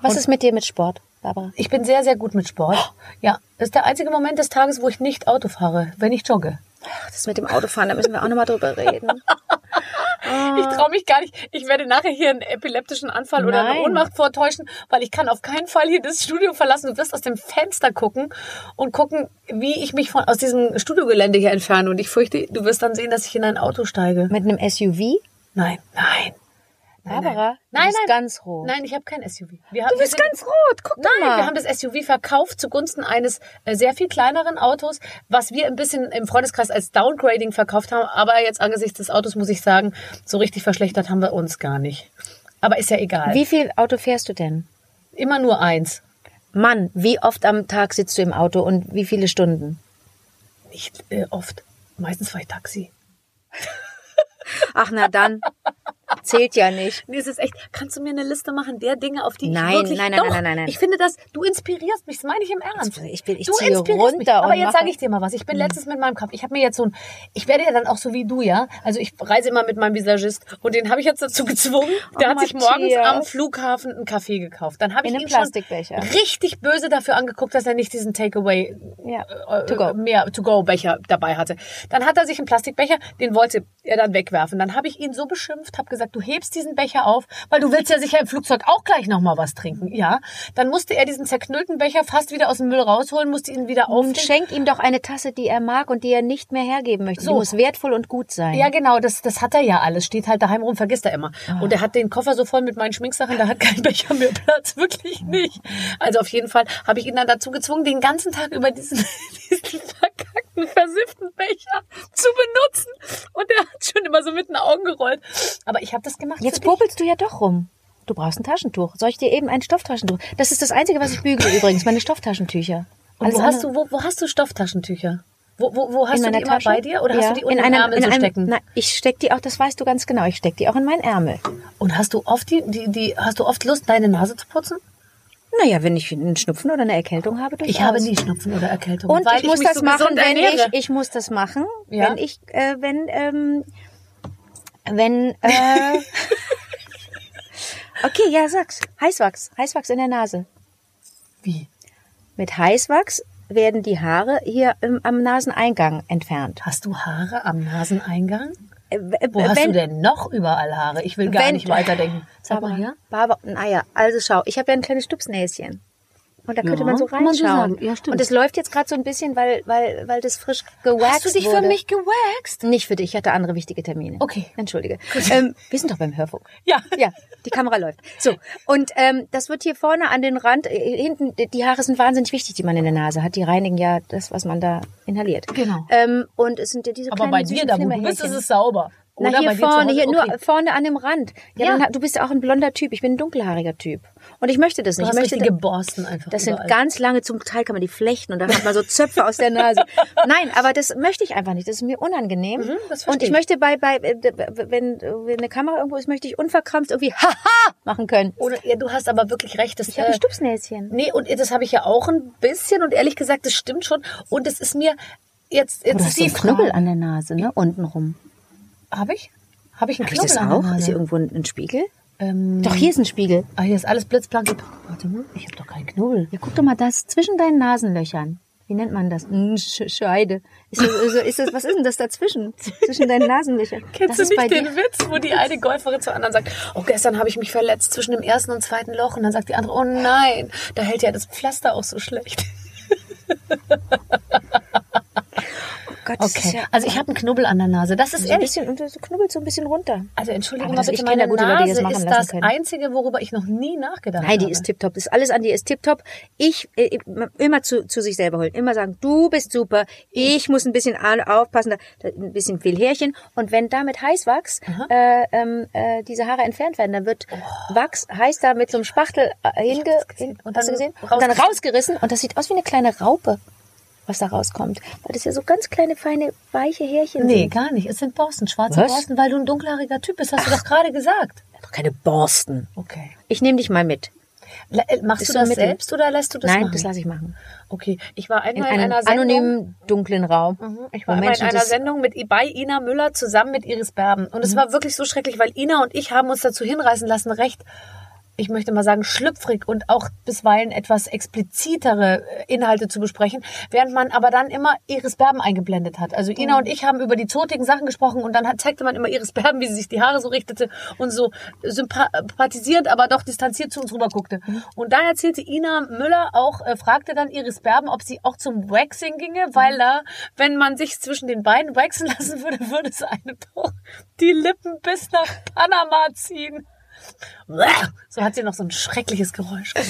Was ist mit dir mit Sport, Barbara? Ich bin sehr, sehr gut mit Sport. Ja, das ist der einzige Moment des Tages, wo ich nicht Auto fahre, wenn ich jogge. Ach, das mit dem Autofahren, da müssen wir auch nochmal drüber reden. Ich traue mich gar nicht. Ich werde nachher hier einen epileptischen Anfall oder eine Nein. Ohnmacht vortäuschen, weil ich kann auf keinen Fall hier das Studio verlassen. Du wirst aus dem Fenster gucken und gucken, wie ich mich von, aus diesem Studiogelände hier entferne. Und ich fürchte, du wirst dann sehen, dass ich in ein Auto steige. Mit einem SUV? Nein, nein. Barbara, du Nein, bist nein. ganz rot. Nein, ich habe kein SUV. Wir haben, Du bist sind- ganz rot, guck Nein, mal. wir haben das SUV verkauft zugunsten eines äh, sehr viel kleineren Autos, was wir ein bisschen im Freundeskreis als Downgrading verkauft haben. Aber jetzt angesichts des Autos muss ich sagen, so richtig verschlechtert haben wir uns gar nicht. Aber ist ja egal. Wie viel Auto fährst du denn? Immer nur eins. Mann, wie oft am Tag sitzt du im Auto und wie viele Stunden? Nicht äh, oft. Meistens fahre ich Taxi. Ach, na dann. Zählt ja nicht. Nee, es ist echt. Kannst du mir eine Liste machen der Dinge, auf die Nein, ich wirklich... nein, nein, Doch, nein, nein, nein. Ich finde das, du inspirierst mich, das meine ich im Ernst. Ich bin- ich du ziehe inspirierst mich. runter Aber jetzt sage ich dir mal was. Ich bin letztens mit meinem Kopf. Ich habe mir jetzt so ein... Ich werde ja dann auch so wie du, ja? Also ich reise immer mit meinem Visagist und den habe ich jetzt dazu gezwungen. Der Oh, hat sich morgens Matthias. am Flughafen einen Kaffee gekauft. Dann habe ich ihn schon richtig böse dafür angeguckt, dass er nicht diesen Takeaway Ja, äh, to go. mehr To-Go-Becher dabei hatte. Dann hat er sich einen Plastikbecher, den wollte er dann wegwerfen. Dann habe ich ihn so beschimpft, habe gesagt, du hebst diesen Becher auf, weil du willst ja sicher im Flugzeug auch gleich noch mal was trinken. Ja, dann musste er diesen zerknüllten Becher fast wieder aus dem Müll rausholen, musste ihn wieder aufnehmen. schenk ihm doch eine Tasse, die er mag und die er nicht mehr hergeben möchte. So. Die muss wertvoll und gut sein. Ja, genau, das, das hat er ja alles. Steht halt daheim rum, vergisst er immer. Ah. Und er hat den Koffer so voll mit meinen Schminksachen, da hat kein Becher mehr Platz. Wirklich nicht. Also auf jeden Fall habe ich ihn dann dazu gezwungen, den ganzen Tag über diesen, diesen verkackten, versifften Becher zu benutzen. Und er hat schon immer so mit den Augen gerollt. Aber ich habe das gemacht. Jetzt popelst du ja doch rum. Du brauchst ein Taschentuch. Soll ich dir eben ein Stofftaschentuch? Das ist das Einzige, was ich bügele übrigens, meine Stofftachentücher. Und wo hast, du, wo, wo hast du Stofftaschentücher? Wo, wo, wo hast in du die meiner immer Tasche? bei dir? Oder ja, hast du die unten in einem, Ärmel in so einem, stecken? Nein, ich steck die auch, das weißt du ganz genau, ich steck die auch in meinen Ärmel. Und hast du oft die, die, die, hast du oft Lust, deine Nase zu putzen? Naja, wenn ich einen Schnupfen oder eine Erkältung habe, durchaus. Ich habe nie Schnupfen oder Erkältung. Und weil ich muss so machen, ich, ich muss das machen, Ja. wenn ich, äh, wenn, ähm, wenn, äh, okay, ja, sag's. Heißwachs, Heißwachs in der Nase. Wie? Mit Heißwachs werden die Haare hier im, am Naseneingang entfernt. Hast du Haare am Naseneingang? Äh, w- Wo hast wenn, du denn noch überall Haare? Ich will gar wenn- nicht weiterdenken. Sag mal hier. Barbara, naja, also schau, ich habe ja ein kleines Stupsnäschen. Und da könnte Ja, man so kann man so reinschauen. Ja, stimmt. und es läuft jetzt gerade so ein bisschen, weil, weil, weil das frisch gewaxt Hast du dich wurde. für mich gewaxt? Nicht für dich, ich hatte andere wichtige Termine. Okay. Entschuldige. Ähm, wir sind doch beim Hörfunk. Ja. Ja, die Kamera läuft. So, und ähm, das wird hier vorne an den Rand, äh, hinten, die Haare sind wahnsinnig wichtig, die man in der Nase hat. Die reinigen ja das, was man da inhaliert. Genau. Ähm, und es sind ja diese Aber bei dir, da wo du bist, ist es sauber. Oder Na, hier vorne, hier Okay. nur vorne an dem Rand. Ja, Ja. Dann, du bist ja auch ein blonder Typ. Ich bin ein dunkelhaariger Typ. Und ich möchte das Du nicht. hast ich möchte richtige Borsten einfach Das sind überall. ganz lange, zum Teil kann man die flechten und dann hat man so Zöpfe aus der Nase. Nein, aber das möchte ich einfach nicht. Das ist mir unangenehm. Mhm, und ich ich. möchte bei, bei, äh, wenn, wenn eine Kamera irgendwo ist, möchte ich unverkrampft irgendwie Haha machen können. Oder, ja, du hast aber wirklich recht. Das, Ich habe ein äh, Stupsnäschen. Nee, und das habe ich ja auch ein bisschen und ehrlich gesagt, das stimmt schon. Und es ist mir jetzt, jetzt Du ist so die Knubbel an der Nase, ne? Untenrum. Habe ich? Habe ich einen ich Knubbel das an der auch? Ist hier irgendwo ein, ein Spiegel? Ähm, Doch, hier ist ein Spiegel. Ah, hier ist alles blitzblank. Warte mal, ich habe doch keinen Knubbel. Ja, guck doch mal das zwischen deinen Nasenlöchern. Wie nennt man das? Hm, Sch Scheide. Ist das, ist, das- das, was ist denn das dazwischen? Zwischen deinen Nasenlöchern. Kennst das du nicht den dir. Witz, wo die eine Golferin zur anderen sagt, oh, gestern habe ich mich verletzt zwischen dem ersten und zweiten Loch. Und dann sagt die andere, oh nein, da hält ja das Pflaster auch so schlecht. Gott, das ist Okay, ja also ich habe einen Knubbel an der Nase. Das ist so ein ehrlich. bisschen, und das knubbelt so ein bisschen runter. Also entschuldige mal das- bitte, ich meine die das Nase machen ist das können. Einzige, worüber ich noch nie nachgedacht Nein, die habe. ist tipptopp. Das ist alles an dir ist tipptopp. Ich äh, immer zu, zu sich selber holen, immer sagen, du bist super. Ich muss ein bisschen aufpassen, da, ein bisschen viel Härchen. Und wenn da mit Heißwachs äh, ähm, äh, diese Haare entfernt werden, dann wird Wachs heiß da mit so einem Spachtel äh, hinge, Oh. das Und hast du dann gesehen? Und dann rausgerissen und das sieht aus wie eine kleine Raupe, was da rauskommt, weil das ja so ganz kleine feine weiche Härchen Nee, sind. gar nicht. Es sind Borsten, schwarze Was? Borsten, weil du ein dunkelhaariger Typ bist, hast du doch gerade gesagt. Doch keine Borsten. Okay. Ich nehme dich mal mit. Le- äh, Machst Ist du das mittel. selbst oder lässt du das Nein, machen? das lasse ich machen. Okay, ich war In einmal in, einem einer Sendung. anonymen dunklen Raum. Mhm. Ich war einmal Menschen in einer Sendung mit bei Ina Müller zusammen mit Iris Berben. Und es Mhm. war wirklich so schrecklich, weil Ina und ich haben uns dazu hinreißen lassen, recht, ich möchte mal sagen, schlüpfrig und auch bisweilen etwas explizitere äh, Inhalte zu besprechen, während man aber dann immer Iris Berben eingeblendet hat. Also Mhm. Ina und ich haben über die zotigen Sachen gesprochen und dann hat, zeigte man immer Iris Berben, wie sie sich die Haare so richtete und so sympathisierend, aber doch distanziert zu uns rüber guckte. Mhm. Und da erzählte Ina Müller auch, äh, fragte dann Iris Berben, ob sie auch zum Waxing ginge, Mhm. weil da, wenn man sich zwischen den Beinen waxen lassen würde, würde es einem doch die Lippen bis nach Panama ziehen. So hat sie noch so ein schreckliches Geräusch gemacht.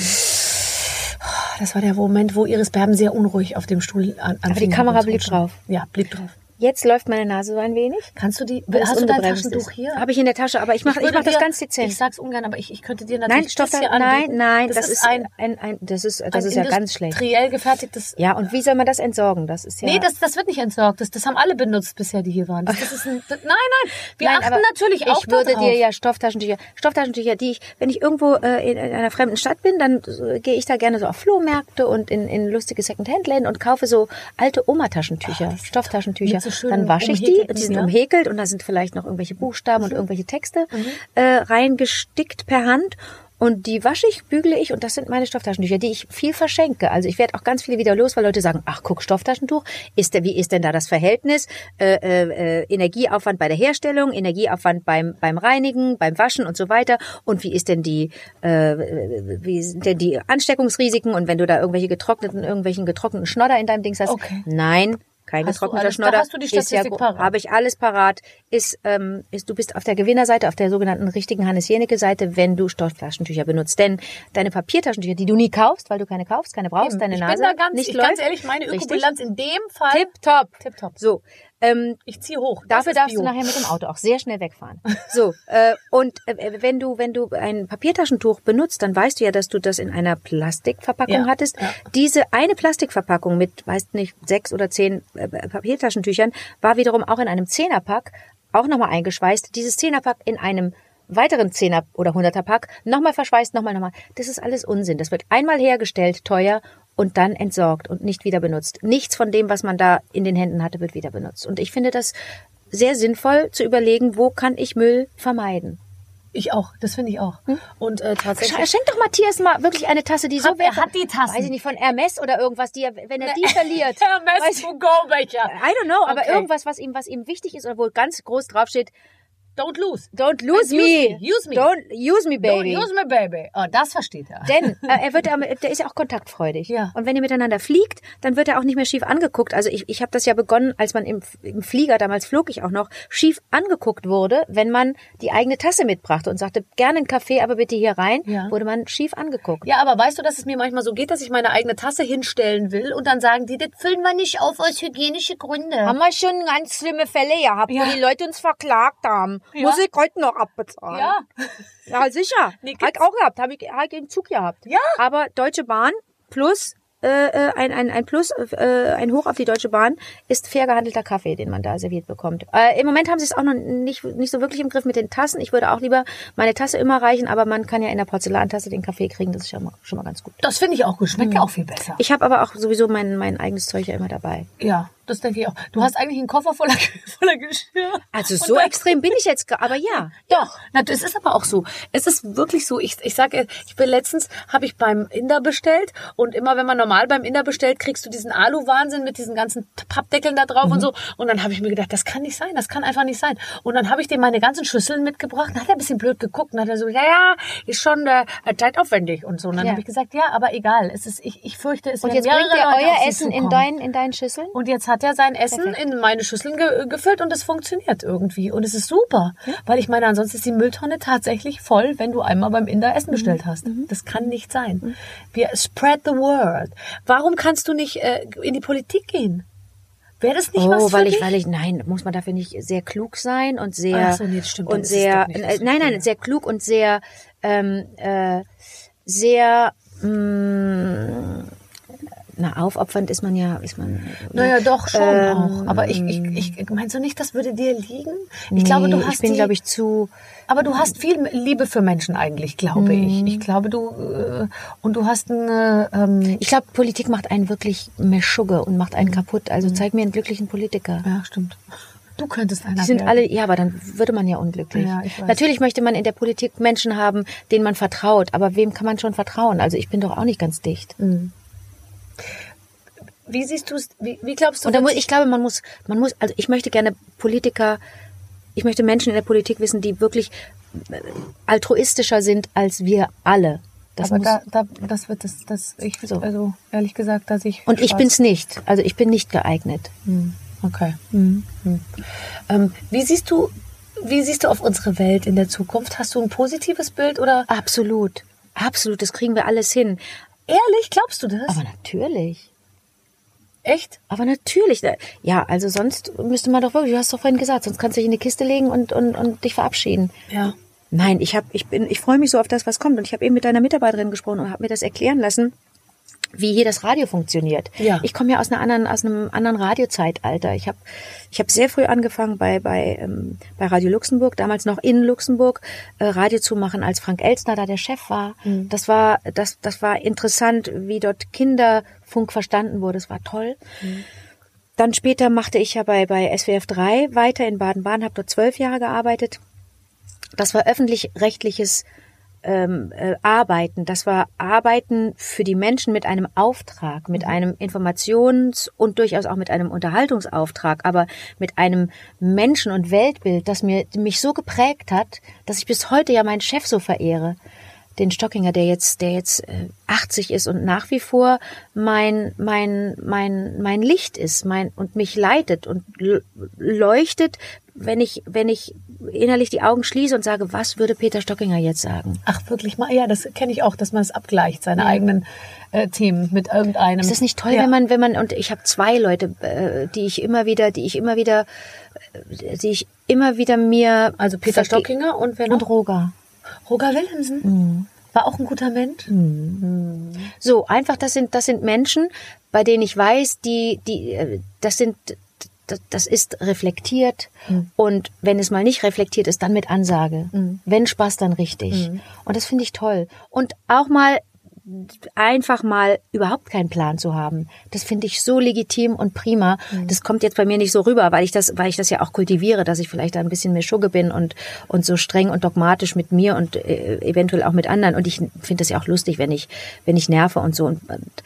Das war der Moment, wo Iris Berben sehr unruhig auf dem Stuhl an, Aber die Kamera blieb drauf. Ja, blieb drauf. Jetzt läuft meine Nase so ein wenig. Kannst du die, hast du dein Taschentuch ist. hier? Habe ich in der Tasche, aber ich mache ich würde mach das ganz dezent. Ich sag's ungern, aber ich, ich könnte dir natürlich nein, Stoff, das hier nein, nein, das, ist ein, ein, ein, das ist, das ist ja ganz schlecht. industriell gefertigtes Ja, und wie soll man das entsorgen? Das ist ja. Nee, das, das wird nicht entsorgt. Das, das haben alle benutzt bisher, die hier waren. Das, das ist ein, das, nein, nein. Wir Nein, achten natürlich auch Ich würde darauf. dir ja Stofftaschentücher, Stofftaschentücher, die ich, wenn ich irgendwo äh, in, in einer fremden Stadt bin, dann äh, gehe ich da gerne so auf Flohmärkte und in, in lustige Secondhand-Läden und kaufe so alte Oma-Taschentücher, Stofftaschentücher. So schönen dann wasche ich die, die sind ja. umhäkelt und da sind vielleicht noch irgendwelche Buchstaben und irgendwelche Texte Mhm. äh, reingestickt per Hand. Und die wasche ich, bügle ich und das sind meine Stofftaschentücher, die ich viel verschenke. Also ich werde auch ganz viele wieder los, weil Leute sagen, ach guck, Stofftaschentuch, ist der, wie ist denn da das Verhältnis? Äh, äh, äh, Energieaufwand bei der Herstellung, Energieaufwand beim, beim Reinigen, beim Waschen und so weiter. Und wie ist denn die, äh, wie sind denn die Ansteckungsrisiken? Und wenn du da irgendwelche getrockneten, irgendwelchen getrockneten Schnodder in deinem Dings hast, Okay. nein, kein Hast getrockneter alles- da Schnodder. hast du die ist ja, Statistik gro- parat. Habe ich alles parat. Ist, ähm, ist, du bist auf der Gewinnerseite, auf der sogenannten richtigen Hannes-Jenecke-Seite, wenn du Stofftaschentücher benutzt. Denn deine Papiertaschentücher, die du nie kaufst, weil du keine kaufst, keine brauchst, Eben. deine ich Nase bin da ganz, nicht ich, läuft. ganz ehrlich, meine Richtig. Ökobilanz in dem Fall. Tipptopp. Tipptopp. So, ähm, Ich ziehe hoch. Dafür darfst Bio. du nachher mit dem Auto auch sehr schnell wegfahren. So, äh, und äh, wenn du wenn du ein Papiertaschentuch benutzt, dann weißt du ja, dass du das in einer Plastikverpackung Ja, hattest. ja. Diese eine Plastikverpackung mit, weiß nicht, sechs oder zehn äh, Papiertaschentüchern war wiederum auch in einem Zehnerpack auch nochmal eingeschweißt. Dieses Zehnerpack in einem weiteren Zehner oder Hunderter Pack nochmal verschweißt, nochmal, nochmal. Das ist alles Unsinn. Das wird einmal hergestellt, teuer und dann entsorgt und nicht wieder benutzt. Nichts von dem, was man da in den Händen hatte, wird wieder benutzt. Und ich finde das sehr sinnvoll zu überlegen, wo kann ich Müll vermeiden. Ich auch. Das finde ich auch. Und äh, tatsächlich. Sch- Schenk doch Matthias mal wirklich eine Tasse, die so Hat- er hat die Tassen. Weiß ich nicht, von Hermes oder irgendwas, die er, wenn er die verliert. Hermes weiß- to go Becher. I don't know, aber Okay. irgendwas, was ihm, was ihm wichtig ist oder wo ganz groß draufsteht, Don't lose. Don't lose me. me, use me. Don't use me, baby. Don't use me, baby. Oh, das versteht er. Denn äh, er wird der ist ja auch kontaktfreudig. Ja. Und wenn ihr miteinander fliegt, dann wird er auch nicht mehr schief angeguckt. Also ich, ich habe das ja begonnen, als man im, im Flieger, damals flog ich auch noch, schief angeguckt wurde, wenn man die eigene Tasse mitbrachte und sagte, gerne einen Kaffee, aber bitte hier rein, Ja. wurde man schief angeguckt. Ja, aber weißt du, dass es mir manchmal so geht, dass ich meine eigene Tasse hinstellen will und dann sagen die, das füllen wir nicht auf aus hygienischen Gründen. Haben wir schon ganz schlimme Fälle gehabt, Ja. wo die Leute uns verklagt haben. Ja. Muss ich heute noch abbezahlen. Ja. Ja, sicher. Nee, ich auch gehabt. Habe ich, ich im Zug gehabt. Ja. Aber Deutsche Bahn plus äh, äh, ein, ein, ein Plus, äh, ein Hoch auf die Deutsche Bahn ist fair gehandelter Kaffee, den man da serviert bekommt. Äh, Im Moment haben sie es auch noch nicht, nicht so wirklich im Griff mit den Tassen. Ich würde auch lieber meine Tasse immer reichen, aber man kann ja in der Porzellantasse den Kaffee kriegen. Das ist mal, schon mal ganz gut. Das finde ich auch gut. Schmeckt ja auch viel besser. Ich habe aber auch sowieso mein, mein eigenes Zeug ja immer dabei. ja, das denke ich auch. Du hast eigentlich einen Koffer voller, voller Geschirr. Also so extrem bin ich jetzt, aber ja. Doch, na, es ist aber auch so. Es ist wirklich so. Ich, ich sage, ich bin letztens habe ich beim Inder bestellt und immer wenn man normal beim Inder bestellt, kriegst du diesen Alu-Wahnsinn mit diesen ganzen Pappdeckeln da drauf und so. Und dann habe ich mir gedacht, das kann nicht sein, das kann einfach nicht sein. Und dann habe ich dem meine ganzen Schüsseln mitgebracht. Dann hat er ein bisschen blöd geguckt und hat er so, ja, ja, ist schon äh, zeitaufwendig und so. Und dann Ja. habe ich gesagt, ja, aber egal. Es ist, ich, ich fürchte, es Und jetzt bringt auf euer Essen in deinen, in deinen Schüsseln? Und jetzt hat er sein Essen Perfekt. in meine Schüsseln ge gefüllt und es funktioniert irgendwie. Und es ist super. Weil ich meine, ansonsten ist die Mülltonne tatsächlich voll, wenn du einmal beim Inder Mhm. Essen bestellt hast. Das kann nicht sein. Wir spread the word. Warum kannst du nicht äh, in die Politik gehen? Wäre das nicht was Oh, für weil ich, weil ich, nein, muss man dafür nicht sehr klug sein und sehr, so, nee, das stimmt, und sehr, nicht äh, nein, nein, sehr klug und sehr, ähm, äh, sehr, mh, na, aufopfernd ist man ja, ist man. Naja, doch schon Ähm, auch. Aber ich, ich, ich meinst du nicht, das würde dir liegen? Ich glaube, du nee, hast ich bin, glaube ich, zu, Aber du hast viel Liebe für Menschen eigentlich, glaube ich. Ich glaube, du äh, und du hast eine ähm, ich glaube, Politik macht einen wirklich Meschugge und macht Mhm. einen kaputt. Also zeig mir einen glücklichen Politiker. ja, stimmt. Du könntest einer Die sind werden. alle, ja, aber dann würde man ja unglücklich. Ja. Natürlich möchte man in der Politik Menschen haben, denen man vertraut. Aber wem kann man schon vertrauen? Also ich bin doch auch nicht ganz dicht. Mhm. Wie siehst du es? Wie, wie glaubst du? Und da muss, ich glaube, man muss, man muss, also ich möchte gerne Politiker, ich möchte Menschen in der Politik wissen, die wirklich äh, altruistischer sind als wir alle. Das aber muss, da, da, das wird das, das ich So. also ehrlich gesagt, dass ich und ich Spaß- bin's nicht. Also ich bin nicht geeignet. Hm, Okay. Hm. Ähm, wie siehst du, wie siehst du auf unsere Welt in der Zukunft? Hast du ein positives Bild oder Absolut. Absolut. Das kriegen wir alles hin. ehrlich glaubst du das? Aber natürlich. Echt? Aber natürlich. Ja, also sonst müsste man doch wirklich, du hast doch vorhin gesagt, sonst kannst du dich in eine Kiste legen und, und, und dich verabschieden. Ja. Nein, ich habe, ich bin, ich freue mich so auf das, was kommt. Und ich habe eben mit deiner Mitarbeiterin gesprochen und habe mir das erklären lassen, wie hier das Radio funktioniert. Ja. Ich komme ja aus einer anderen, aus einem anderen Radiozeitalter. Ich habe, ich habe sehr früh angefangen bei bei ähm, bei Radio Luxemburg, damals noch in Luxemburg, äh, Radio zu machen, als Frank Elstner da der Chef war. Das war, das, das war interessant, wie dort Kinderfunk verstanden wurde. Das war toll. Dann später machte ich ja bei, bei SWF 3 weiter in Baden-Baden, habe dort zwölf Jahre gearbeitet. Das war öffentlich-rechtliches ähm, äh, Arbeiten. Das war Arbeiten für die Menschen mit einem Auftrag, mit einem Informations- und durchaus auch mit einem Unterhaltungsauftrag, aber mit einem Menschen- und Weltbild, das mir mich so geprägt hat, dass ich bis heute ja meinen Chef so verehre den Stockinger, der jetzt, der jetzt äh, 80 ist und nach wie vor mein, mein, mein, mein Licht ist, mein und mich leitet und leuchtet, wenn ich, wenn ich innerlich die Augen schließe und sage, was würde Peter Stockinger jetzt sagen? Ach, wirklich mal? Ja, das kenne ich auch, dass man es abgleicht, seine eigenen äh, Themen mit irgendeinem. Ist das nicht toll, ja. wenn man, wenn man, und ich habe zwei Leute, äh, die ich immer wieder, die ich immer wieder, äh, die ich immer wieder mir. Also Peter Stockinger und wer noch? Und Roger. Roger Willemsen. Mhm. War auch ein guter Mensch. So, einfach, das sind, das sind Menschen, bei denen ich weiß, die, die, äh, das sind, das, ist reflektiert und wenn es mal nicht reflektiert ist, dann mit Ansage. Wenn Spaß, dann richtig. Und das finde ich toll. Und auch mal einfach mal überhaupt keinen Plan zu haben. Das finde ich so legitim und prima. Das kommt jetzt bei mir nicht so rüber, weil ich das, weil ich das ja auch kultiviere, dass ich vielleicht da ein bisschen mehr Schugge bin und, und so streng und dogmatisch mit mir und äh, eventuell auch mit anderen. Und ich finde das ja auch lustig, wenn ich, wenn ich nerve und so. Und, und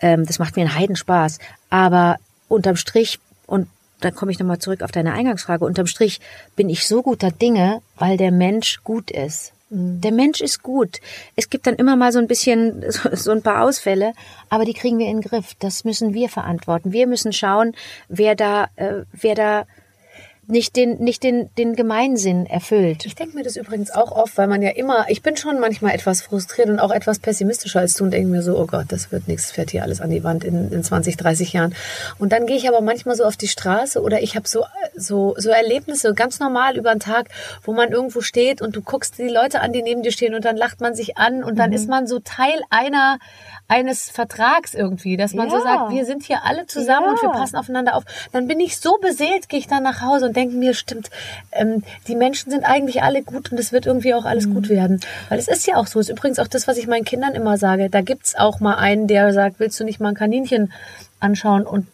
ähm, das macht mir einen Heidenspaß. Aber unterm Strich und da komme ich nochmal zurück auf deine Eingangsfrage. Unterm Strich bin ich so guter Dinge, weil der Mensch gut ist. Der Mensch ist gut. Es gibt dann immer mal so ein bisschen, so, so ein paar Ausfälle, aber die kriegen wir in den Griff. Das müssen wir verantworten. Wir müssen schauen, wer da, äh, wer da nicht den, nicht den, den Gemeinsinn erfüllt. Ich denke mir das übrigens auch oft, weil man ja immer, ich bin schon manchmal etwas frustriert und auch etwas pessimistischer als du und denke mir so, oh Gott, das wird nichts, fährt hier alles an die Wand in, in 20, 30 Jahren. Und dann gehe ich aber manchmal so auf die Straße oder ich habe so, so, so Erlebnisse, ganz normal über den Tag, wo man irgendwo steht und du guckst die Leute an, die neben dir stehen und dann lacht man sich an und dann ist man so Teil einer, eines Vertrags irgendwie, dass man so Ja. sagt, wir sind hier alle zusammen und wir Ja. passen aufeinander auf. Dann bin ich so beseelt, gehe ich dann nach Hause und denke mir, stimmt, ähm, die Menschen sind eigentlich alle gut und es wird irgendwie auch alles Mhm. gut werden. Weil es ist ja auch so. Es ist übrigens auch das, was ich meinen Kindern immer sage. Da gibt's auch mal einen, der sagt, willst du nicht mal ein Kaninchen anschauen und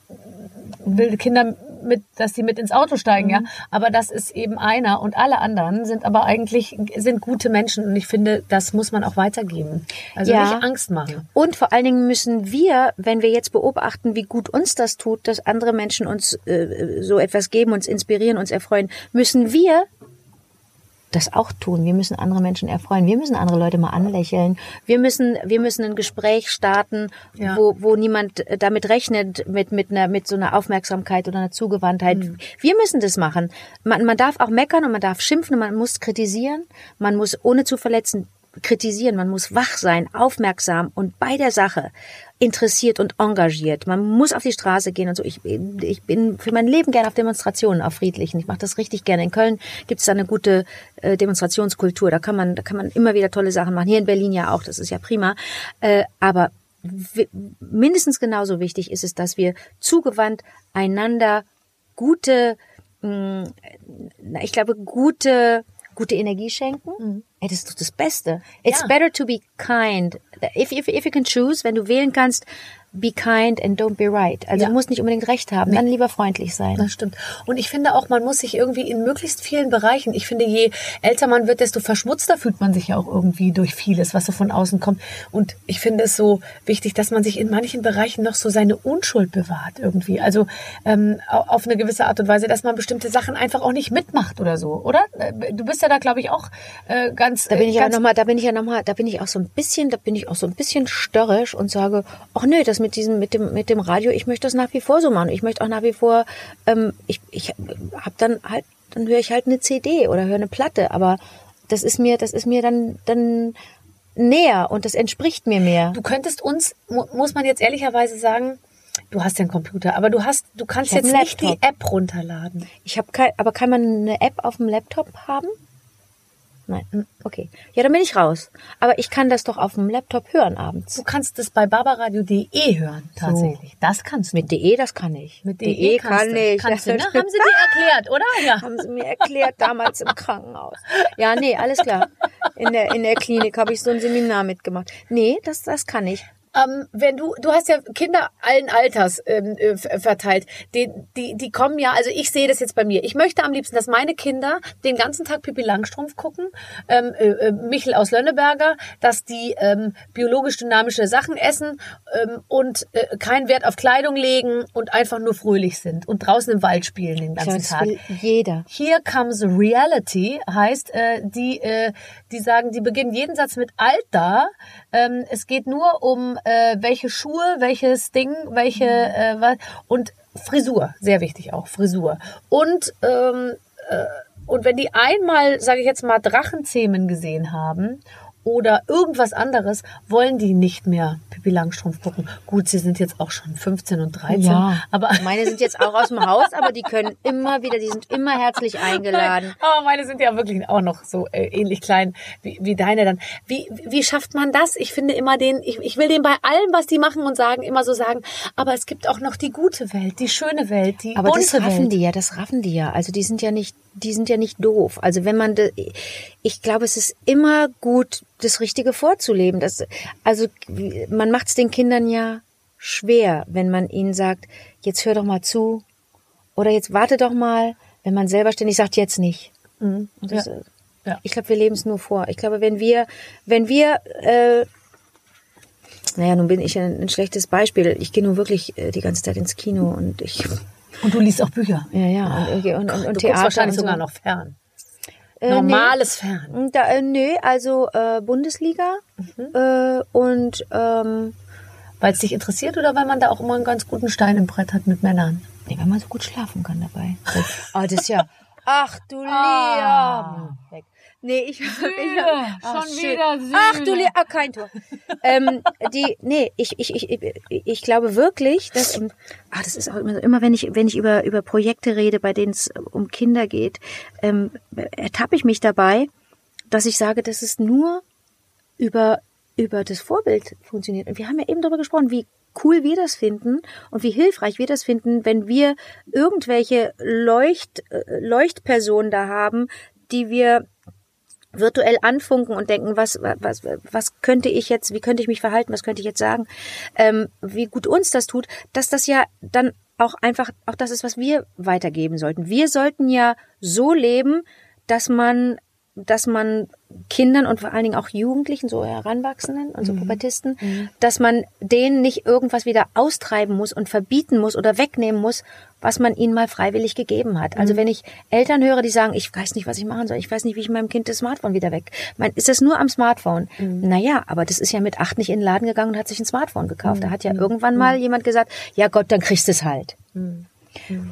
will Kinder mit, dass die mit ins Auto steigen, Mhm. ja. Aber das ist eben einer und alle anderen sind aber eigentlich, sind gute Menschen und ich finde, das muss man auch weitergeben. Also Ja. nicht Angst machen. Und vor allen Dingen müssen wir, wenn wir jetzt beobachten, wie gut uns das tut, dass andere Menschen uns äh, so etwas geben, uns inspirieren, uns erfreuen, müssen wir das auch tun. Wir müssen andere Menschen erfreuen. Wir müssen andere Leute mal anlächeln. Wir müssen, wir müssen ein Gespräch starten, Ja. wo, wo niemand äh, damit rechnet, mit, mit einer, mit so einer Aufmerksamkeit oder einer Zugewandtheit. Mhm. Wir müssen das machen. Man, man darf auch meckern und man darf schimpfen und man muss kritisieren. Man muss ohne zu verletzen kritisieren. Man muss wach sein, aufmerksam und bei der Sache interessiert und engagiert. Man muss auf die Straße gehen und so. Ich, bin- ich bin für mein Leben gerne auf Demonstrationen, auf friedlichen. Ich mache das richtig gerne. In Köln gibt es da eine gute äh, Demonstrationskultur. Da kann man, da kann man immer wieder tolle Sachen machen. Hier in Berlin ja auch. Das ist ja prima. Äh, aber mindestens genauso wichtig ist es, dass wir zugewandt einander gute, mh, na, ich glaube, gute, gute Energie schenken. Ey, das ist doch das Beste. It's Ja. better to be kind. If, if, if you can choose, wenn du wählen kannst, be kind and don't be right. Also Ja. du musst nicht unbedingt recht haben, dann lieber freundlich sein. Das stimmt. Und ich finde auch, man muss sich irgendwie in möglichst vielen Bereichen, ich finde, je älter man wird, desto verschmutzter fühlt man sich ja auch irgendwie durch vieles, was so von außen kommt. Und ich finde es so wichtig, dass man sich in manchen Bereichen noch so seine Unschuld bewahrt irgendwie. Also ähm, au- auf eine gewisse Art und Weise, dass man bestimmte Sachen einfach auch nicht mitmacht oder so, oder? Äh, Du bist ja da, glaube ich, auch äh, ganz. Da bin ich äh, aber ganz noch mal, da bin ich ja noch mal, da bin ich auch so ein bisschen, da bin ich auch so ein bisschen störrisch und sage, ach nö, das mit diesem, mit dem, mit dem Radio, ich möchte das nach wie vor so machen. Ich möchte auch nach wie vor, ähm, ich, ich habe dann halt, dann höre ich halt eine CD oder höre eine Platte, aber das ist mir, das ist mir dann, dann näher und das entspricht mir mehr. Du könntest uns, mu muss man jetzt ehrlicherweise sagen, du hast ja einen Computer, aber du hast, du kannst jetzt nicht die. App runterladen. Ich habe kein, aber kann man eine App auf dem Laptop haben? Nein. Okay. Ja, dann bin ich raus. Aber ich kann das doch auf dem Laptop hören abends. Du kannst es bei barbaradio.de hören, tatsächlich. Das kannst du. Mit DE, das kann ich. Mit DE DE kann du. ich. Kannst du, ne? Haben sie dir erklärt, oder? Ja. Haben sie mir erklärt damals im Krankenhaus. Ja, nee, alles klar. In der, in der Klinik habe ich so ein Seminar mitgemacht. Nee, das, das kann ich. Ähm, wenn du, du hast ja Kinder allen Alters ähm, äh, ver- verteilt. Die, die, die kommen ja, also ich sehe das jetzt bei mir. Ich möchte am liebsten, dass meine Kinder den ganzen Tag Pippi Langstrumpf gucken, ähm, äh, äh, Michel aus Lönneberger, dass die ähm, biologisch dynamische Sachen essen ähm, und äh, keinen Wert auf Kleidung legen und einfach nur fröhlich sind und draußen im Wald spielen den ganzen Tag. jeder. Here comes reality heißt, äh, die, äh, die sagen, die beginnen jeden Satz mit Alter. Ähm, es geht nur um äh, welche Schuhe, welches Ding, welche äh, was und Frisur, sehr wichtig auch Frisur. Und ähm, äh, und wenn die einmal, sage ich jetzt mal, Drachenzähmen gesehen haben oder irgendwas anderes, wollen die nicht mehr Pippi Langstrumpf gucken. Gut, sie sind jetzt auch schon 15 und 13, aber meine sind jetzt auch aus dem Haus, aber die können immer wieder, die sind immer herzlich eingeladen. Aber meine sind ja wirklich auch noch so äh, ähnlich klein wie, wie deine dann. Wie, wie schafft man das? Ich finde immer den, ich, ich will den bei allem, was die machen und sagen, immer so sagen, aber es gibt auch noch die gute Welt, die schöne Welt, die Aber bunte das raffen Welt. die ja, das raffen die ja. Also die sind ja nicht, die sind ja nicht doof. Also wenn man, de, ich glaube, es ist immer gut, das Richtige vorzuleben. Das, also man macht es den Kindern ja schwer, wenn man ihnen sagt, jetzt hör doch mal zu oder jetzt warte doch mal, wenn man selber ständig sagt, jetzt nicht. Und das, Ja. Ja. Ich glaube, wir leben es nur vor. Ich glaube, wenn wir, wenn wir äh, naja, nun bin ich ein, ein schlechtes Beispiel. Ich gehe nun wirklich äh, die ganze Zeit ins Kino und ich Und du liest auch Bücher. Ja, ja. Und, und, und, und du Theater wahrscheinlich so. sogar noch fern. Äh, Normales Fern. nee. Da, äh, nö, also äh, Bundesliga äh, und ähm, Weil es dich interessiert oder weil man da auch immer einen ganz guten Stein im Brett hat mit Männern? nee, weil man so gut schlafen kann dabei. oh, das ist ja. Ach du Ah. Leon. Nee, ich, ich ach, schon schön. wieder Sühne. Ach du ah, kein Tor. ähm, die, nee, ich, ich, ich, ich, ich glaube wirklich, dass, ähm, ah, das ist auch immer, so, immer wenn ich, wenn ich über, über Projekte rede, bei denen es um Kinder geht, ähm, ertappe ich mich dabei, dass ich sage, dass es nur über, über das Vorbild funktioniert. Und wir haben ja eben darüber gesprochen, wie cool wir das finden und wie hilfreich wir das finden, wenn wir irgendwelche Leucht, äh, Leuchtpersonen da haben, die wir virtuell anfunken und denken, was, was, was könnte ich jetzt, wie könnte ich mich verhalten, was könnte ich jetzt sagen, ähm, wie gut uns das tut, dass das ja dann auch einfach, auch das ist, was wir weitergeben sollten. Wir sollten ja so leben, dass man, dass man Kindern und vor allen Dingen auch Jugendlichen, so Heranwachsenden und so Pubertisten, dass man denen nicht irgendwas wieder austreiben muss und verbieten muss oder wegnehmen muss, was man ihnen mal freiwillig gegeben hat. Also wenn ich Eltern höre, die sagen, ich weiß nicht, was ich machen soll, ich weiß nicht, wie ich meinem Kind das Smartphone wieder weg. Mein, ist das nur am Smartphone? Naja, aber das ist ja mit acht nicht in den Laden gegangen und hat sich ein Smartphone gekauft. Da hat ja irgendwann mal jemand gesagt, ja Gott, dann kriegst du es halt.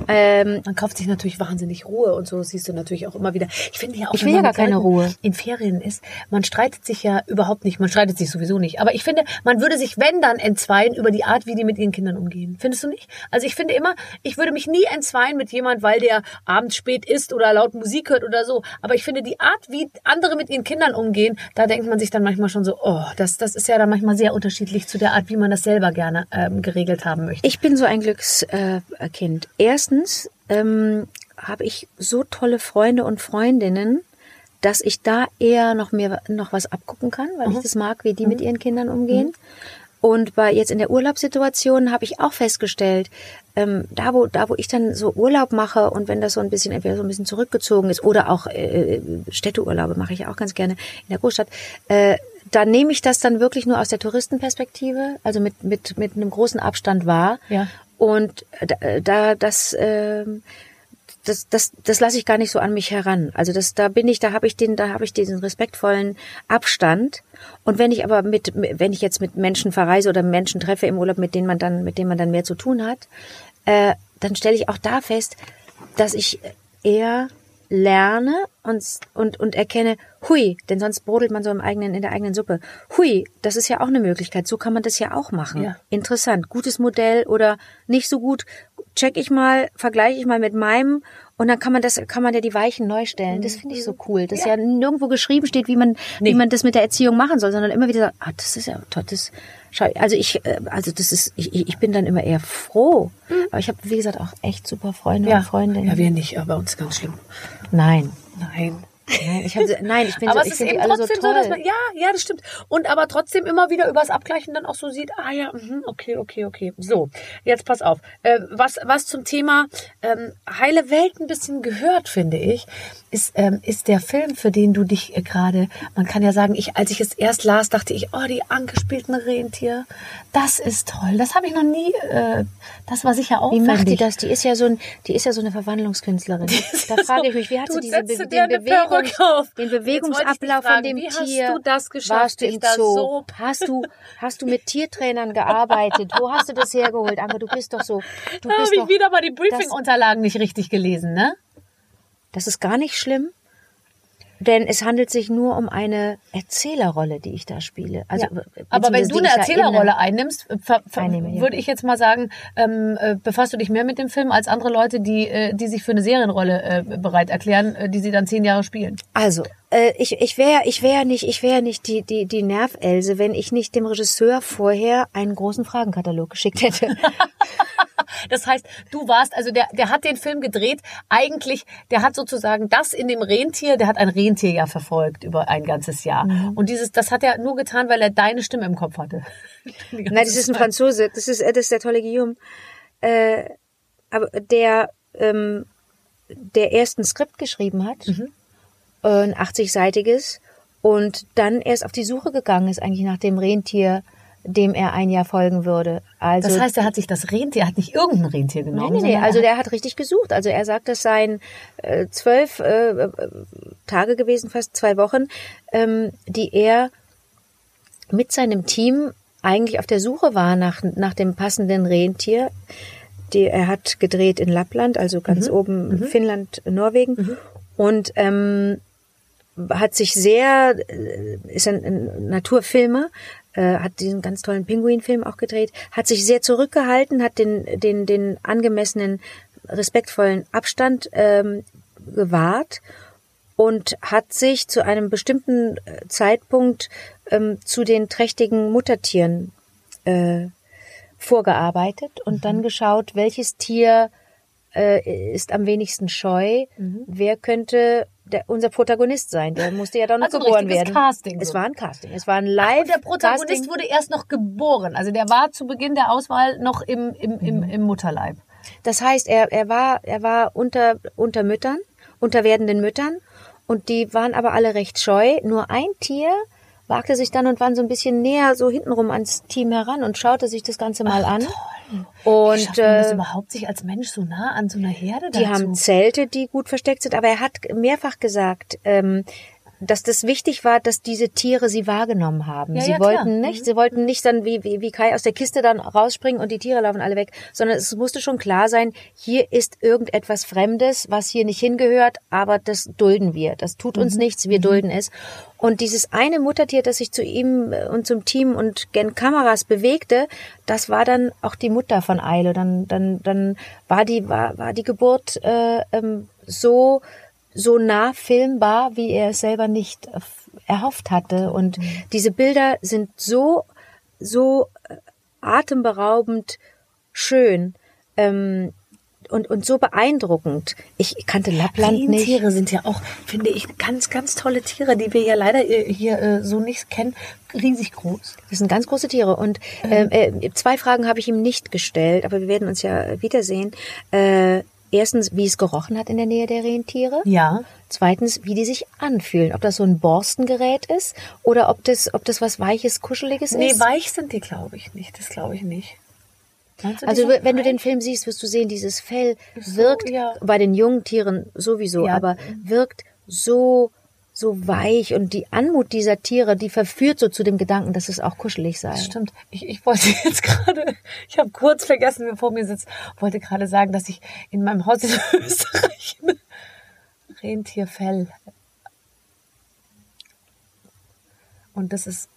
Ähm, Man kauft sich natürlich wahnsinnig Ruhe und so siehst du natürlich auch immer wieder. Ich finde ja auch, Ich wenn will ja gar keine Ruhe. In Ferien ist, man streitet sich ja überhaupt nicht. Man streitet sich sowieso nicht. Aber ich finde, man würde sich, wenn dann, entzweien über die Art, wie die mit ihren Kindern umgehen. Findest du nicht? Also ich finde immer, ich würde mich nie entzweien mit jemand, weil der abends spät isst oder laut Musik hört oder so. Aber ich finde die Art, wie andere mit ihren Kindern umgehen, da denkt man sich dann manchmal schon so, oh, das, das ist ja dann manchmal sehr unterschiedlich zu der Art, wie man das selber gerne ähm, geregelt haben möchte. Ich bin so ein Glückskind. Äh. Erstens ähm, habe ich so tolle Freunde und Freundinnen, dass ich da eher noch mehr noch was abgucken kann, weil ich das mag, wie die mit ihren Kindern umgehen. Und bei jetzt in der Urlaubssituation habe ich auch festgestellt, ähm, da wo da wo ich dann so Urlaub mache und wenn das so ein bisschen entweder so ein bisschen zurückgezogen ist oder auch äh, Städteurlaube mache ich ja auch ganz gerne in der Großstadt, äh, da nehme ich das dann wirklich nur aus der Touristenperspektive, also mit mit mit einem großen Abstand wahr. Ja. Und da, da das ähm, das, das, das lasse ich gar nicht so an mich heran. Also das, da bin ich, da habe ich den, da habe ich diesen respektvollen Abstand. Und wenn ich aber mit, wenn ich jetzt mit Menschen verreise oder Menschen treffe im Urlaub, mit denen man dann, mit denen man dann mehr zu tun hat, äh, dann stelle ich auch da fest, dass ich eher lerne und, und, und erkenne, hui, denn sonst brodelt man so im eigenen, in der eigenen Suppe. Hui, das ist ja auch eine Möglichkeit. So kann man das ja auch machen. Ja. Interessant. Gutes Modell oder nicht so gut. Check ich mal, vergleiche ich mal mit meinem und dann kann man das, kann man ja die Weichen neu stellen. Das finde ich so cool. Dass ja. nirgendwo geschrieben steht, wie man, wie man das mit der Erziehung machen soll, sondern immer wieder sagt, ah, das ist ja toll, das, also ich, äh, also das ist, ich, ich bin dann immer eher froh. Aber ich habe, wie gesagt, auch echt super Freunde und Freundinnen. ja, wir nicht, aber uns ganz schlimm. Nein. Nein. Nein, ich, hab, nein, ich bin aber so, es ist eben so trotzdem toll. so, dass man, ja, ja, das stimmt. Und aber trotzdem immer wieder übers Abgleichen dann auch so sieht, ah ja, mhm, okay, okay, okay. So, jetzt pass auf. Äh, was, was zum Thema ähm, heile Welt ein bisschen gehört, finde ich, ist, ähm, ist der Film, für den du dich äh, gerade, man kann ja sagen, ich, als ich es erst las, dachte ich, oh, die Anke spielt ein Rentier. Das ist toll. Das habe ich noch nie, äh, das war sicher auch Wie macht die das? Die ist ja so ein, die ist ja so eine Verwandlungskünstlerin. Da frage ich mich, wie hat sie diese, Be den, Bewegung, den Bewegungsablauf fragen, von dem wie hast Tier? du das geschafft, Warst du im Zoo? so- Hast du, hast du mit Tiertrainern gearbeitet? Wo hast du das hergeholt? Anke, du bist doch so, du Da habe ich wieder mal die Briefing-Unterlagen nicht richtig gelesen, ne? Das ist gar nicht schlimm. Denn es handelt sich nur um eine Erzählerrolle, die ich da spiele. Also, Ja. Aber wenn du eine Erzählerrolle einnimmst, Einnehme, ja. würde ich jetzt mal sagen, ähm, äh, befasst du dich mehr mit dem Film als andere Leute, die, äh, die sich für eine Serienrolle äh, bereit erklären, äh, die sie dann zehn Jahre spielen. Also, äh, ich, ich wäre ich wär nicht, ich wär nicht die, die, die Nervelse, wenn ich nicht dem Regisseur vorher einen großen Fragenkatalog geschickt hätte. Das heißt, du warst, also der, der hat den Film gedreht, eigentlich, der hat sozusagen das in dem Rentier, der hat ein Rentier ja verfolgt über ein ganzes Jahr. Mhm. Und dieses, das hat er nur getan, weil er deine Stimme im Kopf hatte. Nein, das ist ein. Franzose, das ist, äh, das ist der tolle Guillaume. Äh, aber der, ähm, der erst ein Skript geschrieben hat, äh, ein 80-seitiges, und dann erst auf die Suche gegangen ist, eigentlich nach dem Rentier, dem er ein Jahr folgen würde. Also Das heißt, er hat sich das Rentier, er hat nicht irgendein Rentier genommen. nee, nee. sondern Also er der hat richtig gesucht. Also er sagt, es seien äh, zwölf äh, Tage gewesen, fast zwei Wochen, ähm, die er mit seinem Team eigentlich auf der Suche war nach, nach dem passenden Rentier. Die, er hat gedreht in Lappland, also ganz oben Finnland, Norwegen. Und ähm, hat sich sehr, äh, ist ein, ein Naturfilmer, äh, hat diesen ganz tollen Pinguinfilm auch gedreht, hat sich sehr zurückgehalten, hat den, den, den angemessenen, respektvollen Abstand ähm, gewahrt und hat sich zu einem bestimmten äh, Zeitpunkt ähm, zu den trächtigen Muttertieren äh, vorgearbeitet und dann geschaut, welches Tier äh, ist am wenigsten scheu, wer könnte der, unser Protagonist sein. Der musste ja dann noch Also geboren werden. Casting Es so. war ein Casting. Es war ein live Und der Protagonist Casting. wurde erst noch geboren. Also der war zu Beginn der Auswahl noch im, im, im, im Mutterleib. Das heißt, er, er war, er war unter, unter Müttern, unter werdenden Müttern und die waren aber alle recht scheu. Nur ein Tier wagte sich dann und war so ein bisschen näher so hintenrum ans Team heran und schaute sich das Ganze mal an. Wie Und schafft man das äh, überhaupt, sich als Mensch so nah an so einer Herde die dazu? haben Zelte, die gut versteckt sind, aber er hat mehrfach gesagt, ähm, dass das wichtig war, dass diese Tiere sie wahrgenommen haben. Ja, sie ja, klar. wollten nicht, sie wollten nicht dann wie, wie, wie Kai aus der Kiste dann rausspringen und die Tiere laufen alle weg, sondern es musste schon klar sein, hier ist irgendetwas Fremdes, was hier nicht hingehört, aber das dulden wir. Das tut uns nichts, wir dulden es. Und dieses eine Muttertier, das sich zu ihm äh, und zum Team und gen Kameras bewegte, das war dann auch die Mutter von Eile. Dann, dann, dann war die, war, war die Geburt äh, ähm, so so nah filmbar, wie er es selber nicht äh, erhofft hatte. Und diese Bilder sind so, so äh, atemberaubend schön ähm, und, und so beeindruckend. Ich kannte Lappland nicht. Rentiere sind ja auch, finde ich, ganz, ganz tolle Tiere, die wir ja leider äh, hier so nicht kennen. Riesig groß. Das sind ganz große Tiere. Und Mhm. äh, äh, zwei Fragen habe ich ihm nicht gestellt, aber wir werden uns ja wiedersehen. Äh, erstens, wie es gerochen hat in der Nähe der Rentiere. Ja. Zweitens, wie die sich anfühlen. Ob das so ein Borstengerät ist oder ob das, ob das was Weiches, Kuscheliges Nee, ist. weich sind die, glaube ich, nicht. Das glaube ich nicht. Also wenn du den Film siehst, wirst du sehen, dieses Fell So, wirkt ja. bei den jungen Tieren sowieso, Ja. aber wirkt so so weich und die Anmut dieser Tiere, die verführt so zu dem Gedanken, dass es auch kuschelig sei. Das stimmt. Ich, ich wollte jetzt gerade, ich habe kurz vergessen, wer vor mir sitzt, wollte gerade sagen, dass ich in meinem Haus in Österreich Rentierfell und das ist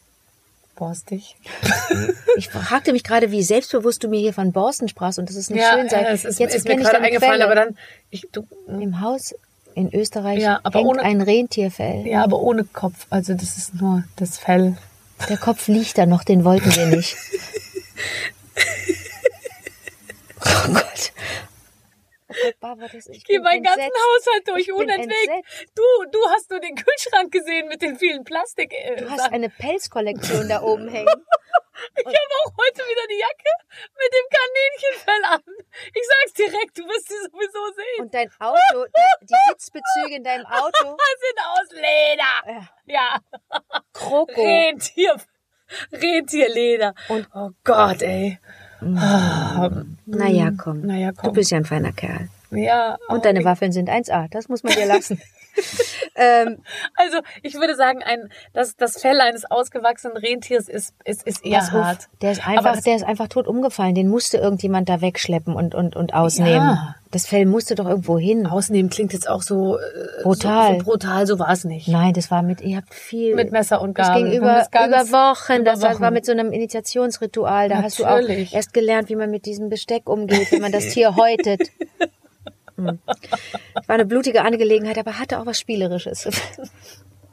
borstig. Ich fragte mich gerade, wie selbstbewusst du mir hier von Borsten sprachst und das ist nicht schön sei. ja, es ist, Jetzt ist mir gerade eingefallen, Quelle. aber dann, ich, du, Im Haus in Österreich Ja, aber ohne- ein Rentierfell. ja, aber ohne Kopf. Also das ist nur das Fell. Der Kopf liegt da noch, den wollten wir nicht. oh Gott. Oh Barbara, das, ich Ich gehe meinen ganzen entsetzt. Haushalt durch, unentwegt. Du, du hast nur den Kühlschrank gesehen mit den vielen Plastik. Äh, Du hast Sachen. eine Pelzkollektion da oben hängen. Ich habe auch heute wieder die Jacke mit dem Kaninchenfell an. Ich sag's direkt, du wirst sie sowieso sehen. Und dein Auto, die, die Sitzbezüge in deinem Auto, sind aus Leder. Ja, Kroko. Rentier, Rentierleder. Und- oh Gott, ey. Naja, komm. Naja, komm. Du bist ja ein feiner Kerl. Ja. Und deine Waffeln sind 1A. Das muss man dir lassen. ähm, Also, ich würde sagen, ein, das, das Fell eines ausgewachsenen Rentiers ist, ist, ist eher pass auf, hart. Der ist einfach, das- der ist einfach tot umgefallen. Den musste irgendjemand da wegschleppen und, und, und ausnehmen. Ja. Das Fell musste doch irgendwo hin. Ausnehmen klingt jetzt auch so äh, Brutal. So, so brutal, so war es nicht. Nein, das war mit, ihr habt viel. Mit Messer und Das Gabel. ging Wir über, das über Wochen. über das, das war Wochen. mit so einem Initiationsritual. Da hast du Natürlich. auch erst gelernt, wie man mit diesem Besteck umgeht, wenn man das Tier häutet. Hm. War eine blutige Angelegenheit, aber hatte auch was Spielerisches.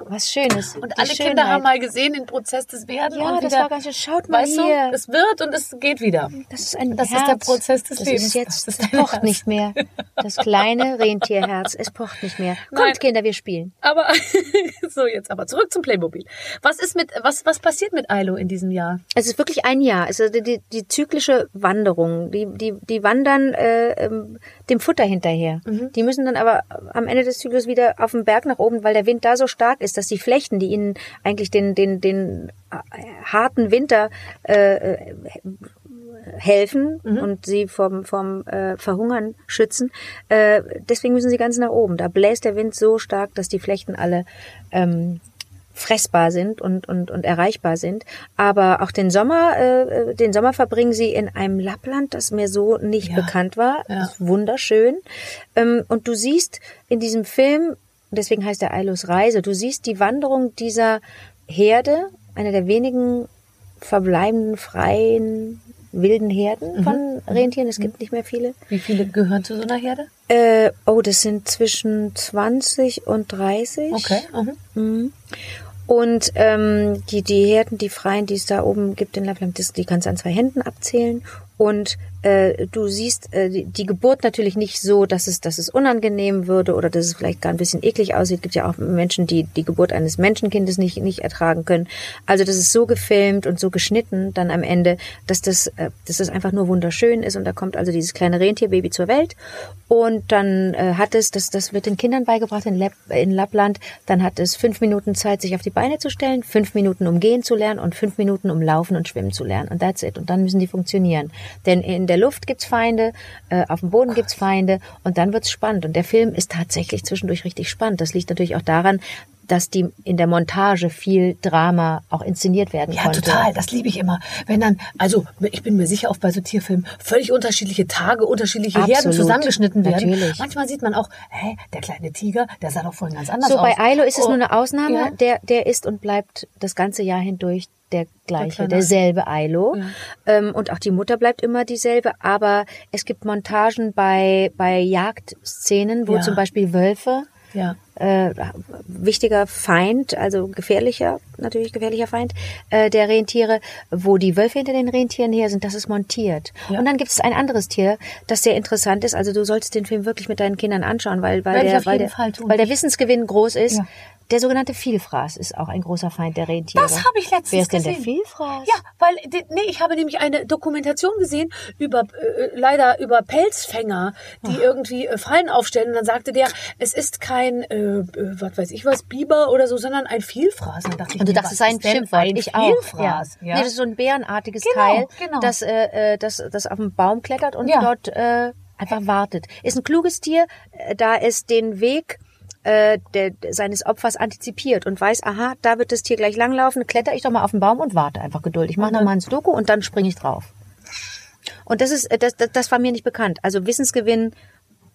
Was Schönes. Und alle Schönheit. Kinder haben mal gesehen den Prozess des Werden. Ja, und das wieder, war ganz schön. Schaut mal weißt hier. Du, es wird und es geht wieder. Das ist ein Das ist Herz. der Prozess des das Lebens. Ist jetzt, Das das, ist pocht Herz. nicht mehr. Das kleine Rentierherz, es pocht nicht mehr. Kommt, Nein. Kinder, wir spielen. Aber so jetzt aber zurück zum Playmobil. Was ist mit was was passiert mit Ailo in diesem Jahr? Es ist wirklich ein Jahr. Es ist die, die, die zyklische Wanderung. Die, die, die wandern äh, ähm, dem Futter hinterher. Mhm. Die müssen dann aber am Ende des Zyklus wieder auf den Berg nach oben, weil der Wind da so stark ist, dass die Flechten, die ihnen eigentlich den, den, den äh, harten Winter äh, äh, helfen und sie vom, vom äh, Verhungern schützen. Äh, deswegen müssen sie ganz nach oben. Da bläst der Wind so stark, dass die Flechten alle ähm, fressbar sind und, und, und erreichbar sind. Aber auch den Sommer, äh, den Sommer verbringen sie in einem Lappland, das mir so nicht Ja. bekannt war. Ja. Das ist wunderschön. Ähm, und du siehst in diesem Film, deswegen heißt er Ailos Reise, du siehst die Wanderung dieser Herde, einer der wenigen verbleibenden freien wilden Herden von Rentieren. Es gibt nicht mehr viele. Wie viele gehören zu so einer Herde? Äh, oh, das sind zwischen 20 und 30. Mhm. Mhm. Und ähm, die, die Herden, die Freien, die es da oben gibt in Lappland, die kannst du an zwei Händen abzählen. Und äh, du siehst äh, die, die Geburt natürlich nicht so, dass es, dass es unangenehm würde oder dass es vielleicht gar ein bisschen eklig aussieht. Es gibt ja auch Menschen, die die Geburt eines Menschenkindes nicht, nicht ertragen können. Also das ist so gefilmt und so geschnitten dann am Ende, dass das, äh, dass das einfach nur wunderschön ist. Und da kommt also dieses kleine Rentierbaby zur Welt. Und dann äh, hat es, das, das wird den Kindern beigebracht in, Lapp, in Lappland, dann hat es fünf Minuten Zeit, sich auf die Beine zu stellen, fünf Minuten um gehen zu lernen und fünf Minuten um laufen und schwimmen zu lernen. Und that's it. Und dann müssen die funktionieren. Denn in der Luft gibt's Feinde, äh, auf dem Boden gibt's Feinde und dann wird's spannend. Und der Film ist tatsächlich zwischendurch richtig spannend. Das liegt natürlich auch daran, dass die in der Montage viel Drama auch inszeniert werden Ja, konnte. total. Das liebe ich immer. Wenn dann, also ich bin mir sicher, auch bei so Tierfilmen völlig unterschiedliche Tage, unterschiedliche Herden Absolut. zusammengeschnitten werden. Natürlich. Manchmal sieht man auch, hä, der kleine Tiger, der sah doch vorhin ganz anders So, aus. bei Ailo ist es Oh, nur eine Ausnahme. Ja. Der, der ist und bleibt das ganze Jahr hindurch der gleiche, kleine- derselbe Ailo. Ähm, und auch die Mutter bleibt immer dieselbe. Aber es gibt Montagen bei, bei Jagdszenen, wo Ja. zum Beispiel Wölfe Ja. äh, wichtiger Feind, also gefährlicher, natürlich gefährlicher Feind äh, der Rentiere, wo die Wölfe hinter den Rentieren her sind, das ist montiert. Ja. Und dann gibt es ein anderes Tier, das sehr interessant ist. Also du solltest den Film wirklich mit deinen Kindern anschauen, weil, weil, Werde der, weil, der, Fall weil der Wissensgewinn groß ist. Ja. Der sogenannte Vielfraß ist auch ein großer Feind der Rentiere. Das habe ich letztens Wer ist denn gesehen. der Vielfraß? Ja, weil nee, ich habe nämlich eine Dokumentation gesehen über äh, leider über Pelzfänger, die irgendwie äh, Fallen aufstellen. Und dann sagte der, es ist kein, äh, äh, was weiß ich was, Biber oder so, sondern ein Vielfraß. Und, dann dachte ich, Und du dachtest, es sei ein Schimpfwort. Ein ich auch. Vielfraß. Ja. Nee, das ist so ein bärenartiges Genau, Teil, genau. das, äh, äh, das, das auf dem Baum klettert und Ja. dort äh, einfach wartet. Ist ein kluges Tier, äh, da es den Weg äh, der, seines Opfers antizipiert und weiß, aha, da wird das Tier gleich langlaufen, kletter ich doch mal auf den Baum und warte einfach geduldig. Mach noch mal ein Sudoku und dann springe ich drauf. Und das ist, äh, das, das, das war mir nicht bekannt. Also Wissensgewinn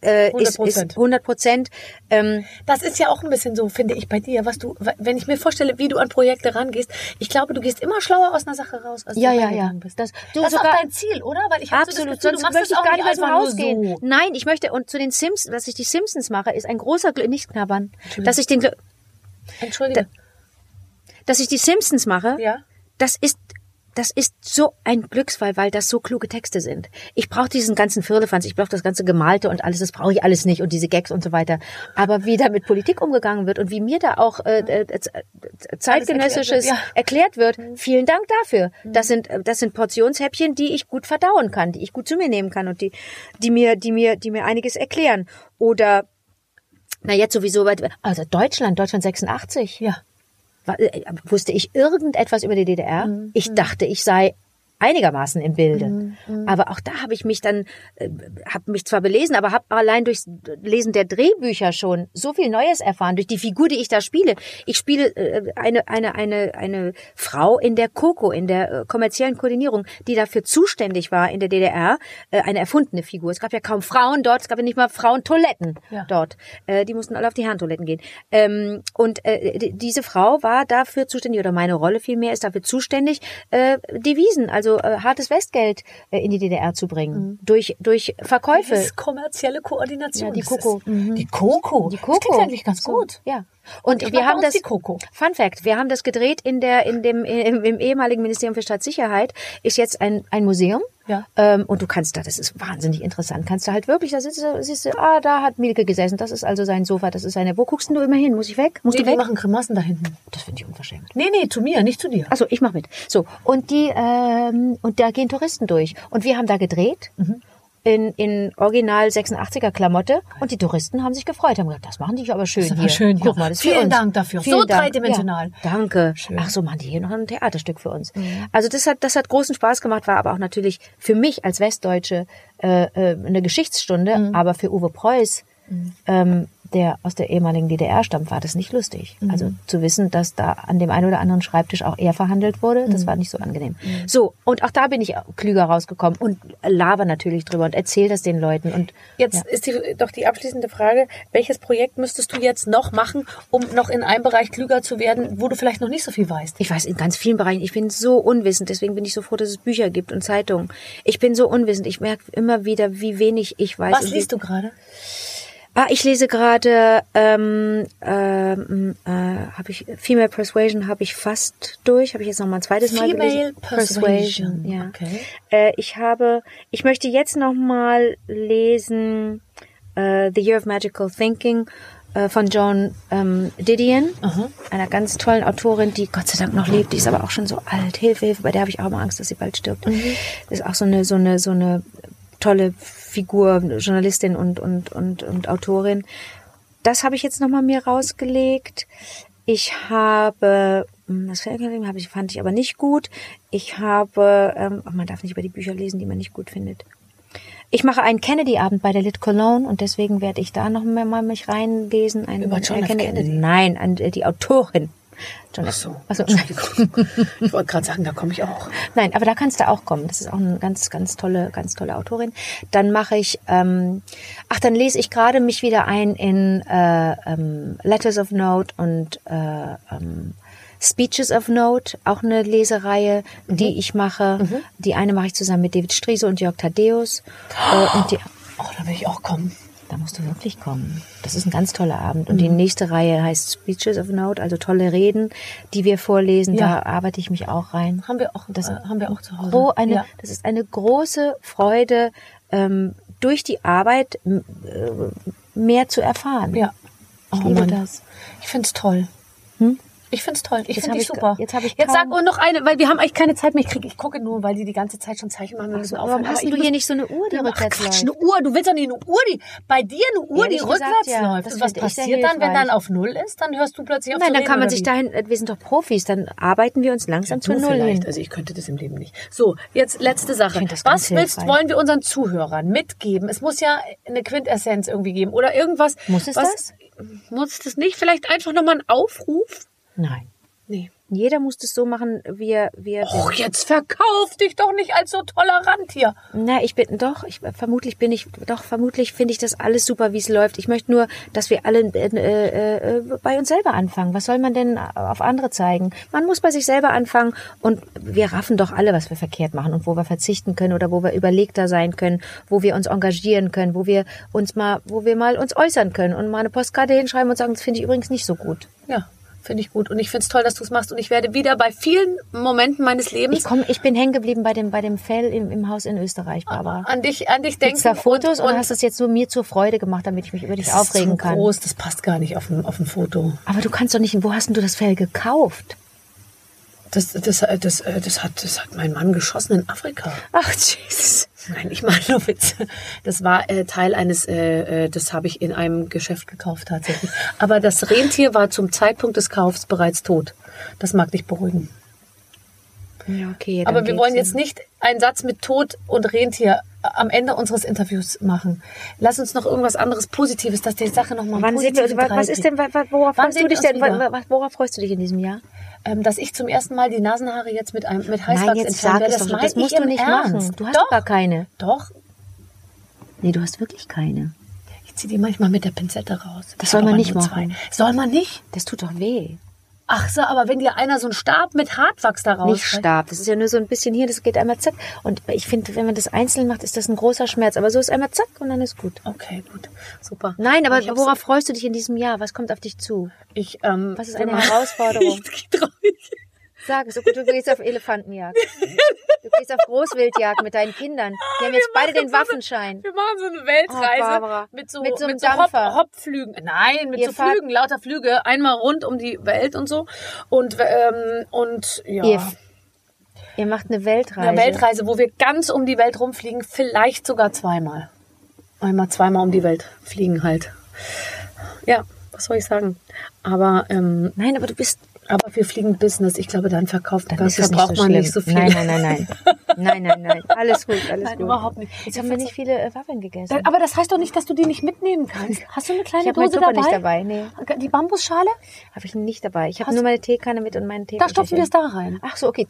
äh, ist, 100%. ist 100 Prozent. Ähm, Das ist ja auch ein bisschen so, finde ich, bei dir, was du, wenn ich mir vorstelle, wie du an Projekte rangehst. Ich glaube, du gehst immer schlauer aus einer Sache raus, als Ja, du ja, ja. bist. Das- Das, du ist sogar- auch dein Ziel, oder? Weil ich habe so das Absolut, Gefühl, sonst du möchte das ich gar nicht nur Rausgehen. so. Nein, ich möchte, und zu den Simpsons, was ich die Simpsons mache, ist ein großer, Gl- nicht knabbern, dass ich den, Gl- Entschuldige. dass ich die Simpsons mache, Ja. das ist, das ist so ein Glücksfall, weil das so kluge Texte sind. Ich brauche diesen ganzen Firlefanz, ich brauche das ganze Gemalte und alles, das brauche ich alles nicht und diese Gags und so weiter. Aber wie da mit Politik umgegangen wird und wie mir da auch äh, äh, äh, zeitgenössisches erklärt wird, ja. erklärt wird, vielen Dank dafür. Das sind äh, das sind Portionshäppchen, die ich gut verdauen kann, die ich gut zu mir nehmen kann und die die mir die mir die mir einiges erklären oder na jetzt sowieso also Deutschland Deutschland 86 Ja. Äh, wusste ich irgendetwas über die DDR. Ich dachte, ich sei einigermaßen im Bilde. Aber auch da habe ich mich dann, äh, habe mich zwar belesen, aber habe allein durchs Lesen der Drehbücher schon so viel Neues erfahren, durch die Figur, die ich da spiele. Ich spiele äh, eine, eine, eine, eine Frau in der Coco, in der äh, kommerziellen Koordinierung, die dafür zuständig war in der DDR, äh, eine erfundene Figur. Es gab ja kaum Frauen dort, es gab ja nicht mal Frauentoiletten Ja. dort. Äh, die mussten alle auf die Herrentoiletten gehen. Ähm, und äh, die- diese Frau war dafür zuständig, oder meine Rolle vielmehr ist dafür zuständig, äh, Devisen, also äh, hartes Westgeld äh, in die DDR zu bringen. Durch, durch Verkäufe. Das ist kommerzielle Koordination. Ja, die Coco. Ist, Die Coco. Die Das klingt eigentlich ganz So, gut. Ja. Und Ich wir haben das. Fun Fact, wir haben das gedreht in der in dem im, im ehemaligen Ministerium für Staatssicherheit ist jetzt ein ein Museum. Ja. Ähm, und du kannst da, das ist wahnsinnig interessant, kannst du halt wirklich, da sitzt du, siehst du, ah, da hat Mielke gesessen, das ist also sein Sofa, das ist seine, wo guckst denn du immer hin? Muss ich weg? Musst Nee, du die weg? machen Grimassen da hinten. Das finde ich unverschämt. Nee, nee, zu mir, nicht zu dir. Also ich mach mit. So und die ähm, und da gehen Touristen durch und wir haben da gedreht in, in Original 86er Klamotte und die Touristen haben sich gefreut, haben gesagt, das machen die aber schön Das hier. schön, Guck ja. mal, das ist für Vielen uns. Dank dafür. Vielen So Dank. dreidimensional. Ja, danke. Schön. Ach so, machen die hier noch ein Theaterstück für uns. Also das hat, das hat großen Spaß gemacht, war aber auch natürlich für mich als Westdeutsche äh, äh, eine Geschichtsstunde, Mhm. aber für Uwe Preuß, ähm, der aus der ehemaligen DDR stammt, war das nicht lustig. Mhm. Also zu wissen, dass da an dem einen oder anderen Schreibtisch auch er verhandelt wurde, Mhm. das war nicht so angenehm. So, und auch da bin ich klüger rausgekommen und laber natürlich drüber und erzähle das den Leuten. Und Jetzt ist die, doch die abschließende Frage, welches Projekt müsstest du jetzt noch machen, um noch in einem Bereich klüger zu werden, wo du vielleicht noch nicht so viel weißt? Ich weiß in ganz vielen Bereichen, ich bin so unwissend, deswegen bin ich so froh, dass es Bücher gibt und Zeitungen. Ich bin so unwissend, ich merke immer wieder, wie wenig ich weiß. Was liest du gerade? Ah, ich lese gerade, ähm, ähm, äh, habe ich Female Persuasion habe ich fast durch, habe ich jetzt noch mal ein zweites Mal Female gelesen. Persuasion, ja. okay. Äh, ich habe, ich möchte jetzt noch mal lesen äh, The Year of Magical Thinking äh, von Joan ähm, Didion, einer ganz tollen Autorin, die Gott sei Dank noch lebt, die ist aber auch schon so alt. Hilfe, Hilfe, bei der habe ich auch immer Angst, dass sie bald stirbt. Das ist auch so eine, so eine, so eine tolle Figur, Journalistin und, und, und, und Autorin. Das habe ich jetzt nochmal mir rausgelegt. Ich habe, hm, das habe ich, fand ich aber nicht gut. Ich habe, ähm, man darf nicht über die Bücher lesen, die man nicht gut findet. Ich mache einen Kennedy-Abend bei der Lit Cologne und deswegen werde ich da noch mal mich reinlesen. Ein, Über John F. Kennedy? Nein, an, äh, die Autorin. John F. so, Achso, Ich wollte gerade sagen, da komme ich auch. Nein, aber da kannst du auch kommen. Das ist auch eine ganz, ganz tolle, ganz tolle Autorin. Dann mache ich, ähm, ach, dann lese ich gerade mich wieder ein in äh, ähm, Letters of Note und äh, ähm, Speeches of Note, auch eine Lesereihe, die ich mache. Die eine mache ich zusammen mit David Striese und Jörg Thaddeus. Äh, und die, Oh, da will ich auch kommen. Da musst du wirklich kommen. Das ist ein ganz toller Abend. Und die nächste Reihe heißt Speeches of Note, also tolle Reden, die wir vorlesen. Ja. Da arbeite ich mich auch rein. Haben wir auch, Das- äh, haben wir auch zu Hause. Gro eine, ja. Das ist eine große Freude, ähm, durch die Arbeit äh, mehr zu erfahren. Ja. Ich Oh liebe Mann. das. Ich find's toll. Hm? Ich find's toll. Ich Jetzt finde hab die ich super. jetzt hab ich jetzt sag und noch eine, weil wir haben eigentlich keine Zeit mehr. Ich, krieg, ich gucke nur, weil die die ganze Zeit schon Zeichen machen. Wir müssen Warum aufhören. hast du hier nicht so eine Uhr, die Ja, ach, rückwärts Quatsch, läuft? eine Uhr. Du willst doch nicht eine Uhr, die bei dir eine Uhr, die Ehrlich rückwärts gesagt, ja. läuft. Und was finde passiert dann, wenn dann auf Null ist? Dann hörst du plötzlich auf Nein, zu dann kann man sich dahin, äh, wir sind doch Profis, dann arbeiten wir uns langsam Du zur Null vielleicht. hin. Also ich könnte das im Leben nicht. So, jetzt letzte Sache. find Was willst, wollen wir unseren Zuhörern mitgeben? Es muss ja eine Quintessenz irgendwie geben oder irgendwas. Muss es das? Muss das nicht? Vielleicht einfach nochmal ein Aufruf? Nein. Nee. Jeder muss das so machen, wie er, wie er Och, jetzt verkauf dich doch nicht als so tolerant hier. Na, ich bin doch, ich vermutlich bin ich doch vermutlich finde ich das alles super, wie es läuft. Ich möchte nur, dass wir alle äh, äh, äh, bei uns selber anfangen. Was soll man denn auf andere zeigen? Man muss bei sich selber anfangen und wir raffen doch alle, was wir verkehrt machen und wo wir verzichten können oder wo wir überlegter sein können, wo wir uns engagieren können, wo wir uns mal, wo wir mal uns äußern können und mal eine Postkarte hinschreiben und sagen, das finde ich übrigens nicht so gut. Ja, finde ich gut. Und ich finde es toll, dass du es machst. Und ich werde wieder bei vielen Momenten meines Lebens Ich komm, ich bin hängen geblieben bei dem bei dem Fell im, im Haus in Österreich, Barbara. an dich, an dich denken. Gibt's da Fotos und, oder und hast du es jetzt nur mir zur Freude gemacht, damit ich mich über dich das ist aufregen zu kann? groß, das passt gar nicht auf dem, auf Foto. Aber du kannst doch nicht, wo hast denn du das Fell gekauft? Das, das, das, äh, das, hat, das hat mein Mann geschossen in Afrika. Ach, Jesus. Nein, ich mache nur Witze. Das war äh, Teil eines, äh, äh, das habe ich in einem Geschäft gekauft tatsächlich. Aber das Rentier war zum Zeitpunkt des Kaufs bereits tot. Das mag dich beruhigen. Ja, okay. Aber wir wollen jetzt nicht einen Satz mit Tod und Rentier am Ende unseres Interviews machen. Lass uns noch irgendwas anderes Positives, dass die Sache nochmal Wann sehen wir, was, ist denn, worauf Wann freust du dich denn, worauf freust du dich in diesem Jahr? Ähm, dass ich zum ersten Mal die Nasenhaare jetzt mit einem mit Heißwachs Nein, sag werde. es doch, das ich musst du nicht Ernst. machen. Du hast doch, gar keine. Doch, Nee, du hast wirklich keine. ich ziehe die manchmal mit der Pinzette raus. Das Ich soll man nicht machen. Soll man nicht? Das tut doch weh. Ach so, aber wenn dir einer so einen Stab mit Hartwachs da raus... Nicht Stab. Das ist ja nur so ein bisschen hier, das geht einmal zack. Und ich finde, wenn man das einzeln macht, ist das ein großer Schmerz. Aber so ist einmal zack und dann ist gut. Okay, gut. Super. Nein, aber hab's- worauf freust du dich in diesem Jahr? Was kommt auf dich zu? Ich, ähm, Was ist bin eine Herausforderung? ich. Sag es, du gehst auf Elefantenjagd. Du gehst auf Großwildjagd mit deinen Kindern. Die haben jetzt beide den Waffenschein. Wir machen so eine Weltreise Oh, mit so, Mit so einem Hop, Dampfer. Hopflügen. Nein, mit Ihr so Flügen, lauter Flüge, einmal rund um die Welt und so. Und, ähm, und ja. Ihr Ihr macht eine Weltreise. Eine Weltreise, wo wir ganz um die Welt rumfliegen, vielleicht sogar zweimal. Einmal, zweimal um die Welt fliegen halt. Ja, was soll ich sagen? Aber, ähm, Nein, aber du bist aber wir fliegen Business. Ich glaube, dann verkauft Dann verbraucht man nicht so viel. Nein, nein, nein, nein. Nein, nein, nein. Alles gut, alles Nein, gut. überhaupt nicht. Jetzt haben wir nicht viele äh, Waffeln gegessen. Aber das heißt doch nicht, dass du die nicht mitnehmen kannst. Hast du eine kleine Ich Dose dabei? nicht dabei. Nee, Die Bambusschale? habe ich nicht dabei. Ich habe nur meine Teekanne mit und meinen Tee. Da stopfen wir es da rein. Ach so, okay.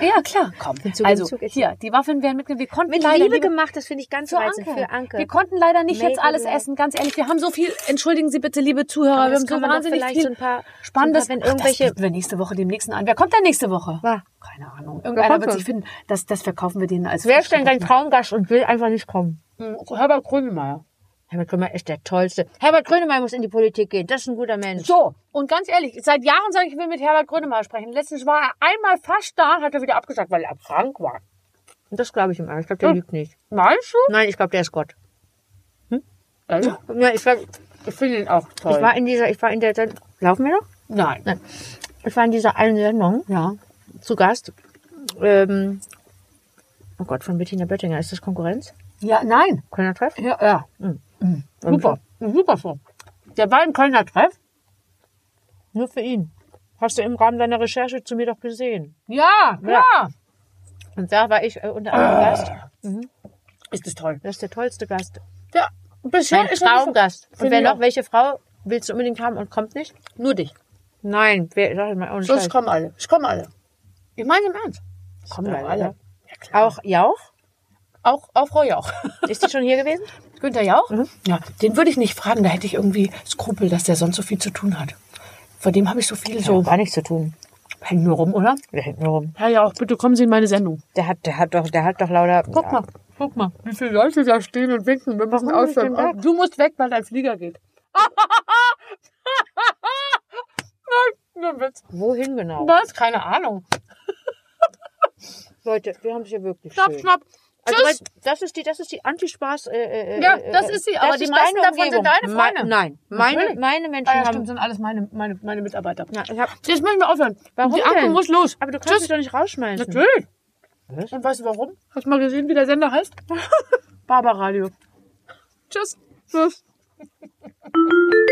Ja, klar. Komm. Zug Also, Zug hier, die Waffeln werden mitgenommen. Wir konnten Mit leider Liebe liebe- gemacht, das finde ich ganz reizend. Anke. Für Anke. Wir konnten leider nicht Made jetzt alles love. essen, ganz ehrlich. Wir haben so viel, entschuldigen Sie bitte, liebe Zuhörer, wir haben so wahnsinnig vielleicht viel so ein paar- Spannendes. so ein paar, wenn irgendwelche- wir nächste Woche dem nächsten an. Wer kommt denn nächste Woche? Wer? Keine Ahnung. Irgendeiner wird sich finden. Das, das verkaufen wir denen als Wer ist denn dein. Traumgast und will einfach nicht kommen? Hm, Herbert Grönemeyer. Herbert Grönemeyer ist der Tollste. Herbert Grönemeyer muss in die Politik gehen. Das ist ein guter Mensch. So, und ganz ehrlich, seit Jahren sage ich, ich will mit Herbert Grönemeyer sprechen. Letztens war er einmal fast da, hat er wieder abgesagt, weil er krank war. Und das glaube ich ihm. auch. Ich glaube, der Hm. lügt nicht. Meinst du? Nein, ich glaube, der ist Gott. Also, Ja, ich, ich finde ihn auch toll. ich war in dieser, ich war in der, laufen wir noch? Nein. Nein. Ich war in dieser einen Sendung Ja. zu Gast. Ähm, oh Gott, von Bettina Böttinger. Ist das Konkurrenz? Ja, nein. Kölner Treff? Ja, ja. Mhm. Super. Super so. Der war im Kölner Treff. Nur für ihn. Hast du im Rahmen deiner Recherche zu mir doch gesehen. Ja, klar. Und da war ich äh, unter anderem Gast. Ist das toll. Das ist der tollste Gast. Ja, bisher Mein ist Traumgast. Und wer noch? Welche Frau willst du unbedingt haben und kommt nicht? Nur dich. Nein, wer, sag ich mal, ohne So, Scheiß. es kommen alle. Es kommen alle. Ich meine im Ernst. Es kommen Ja, doch alle. ja. Ja, klar. Auch Jauch? Auch, auch Frau Jauch. Ist die schon hier gewesen? Günther Jauch? Ja, den würde ich nicht fragen. Da hätte ich irgendwie Skrupel, dass der sonst so viel zu tun hat. Vor dem habe ich so viel So, so. gar nichts zu tun. Hängt nur rum, oder? Der hängt nur rum. Herr Jauch, bitte kommen Sie in meine Sendung. Der hat, der hat doch, der hat doch lauter. Guck mal, guck mal, wie viele Leute da stehen und winken. Wir machen Ausland. Du musst weg, weil dein Flieger geht. Nein, nur Witz. Wohin genau? Was? Keine Ahnung. Leute, wir haben es hier wirklich Schnapp, schön. schnapp. Also, Tschüss. weil das ist die, das ist die Anti-Spaß. Äh, äh, Ja, äh, das äh, ist sie, das aber die ist meisten davon sind deine Freunde. nein, meine, Natürlich. meine Menschen Ah, ja, haben. stimmt, sind alles meine, meine, meine Mitarbeiter. Ja, ich hab, Jetzt müssen wir aufhören. Warum Die denn? muss los. aber du kannst mich doch nicht rausschmeißen. Natürlich. Was? Und weißt du warum? Hast du mal gesehen, wie der Sender heißt? Barbaradio. Tschüss. Tschüss.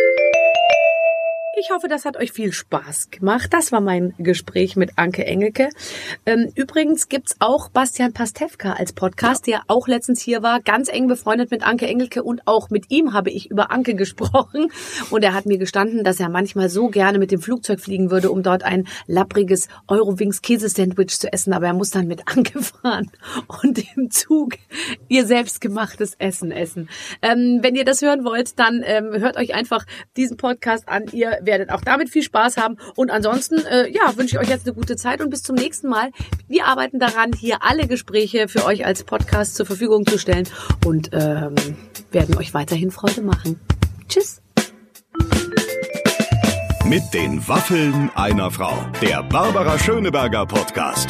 Ich hoffe, das hat euch viel Spaß gemacht. Das war mein Gespräch mit Anke Engelke. Ähm, übrigens gibt's auch Bastian Pastewka als Podcast, der auch letztens hier war, ganz eng befreundet mit Anke Engelke und auch mit ihm habe ich über Anke gesprochen. Und er hat mir gestanden, dass er manchmal so gerne mit dem Flugzeug fliegen würde, um dort ein lappriges Eurowings Käsesandwich zu essen. Aber er muss dann mit Anke fahren und im Zug ihr selbstgemachtes Essen essen. Ähm, wenn ihr das hören wollt, dann ähm, hört euch einfach diesen Podcast an. Ihr werdet auch damit viel Spaß haben. Und ansonsten, äh, ja, wünsche ich euch jetzt eine gute Zeit und bis zum nächsten Mal. Wir arbeiten daran, hier alle Gespräche für euch als Podcast zur Verfügung zu stellen und ähm, werden euch weiterhin Freude machen. Tschüss. Mit den Waffeln einer Frau. Der Barbara Schöneberger Podcast.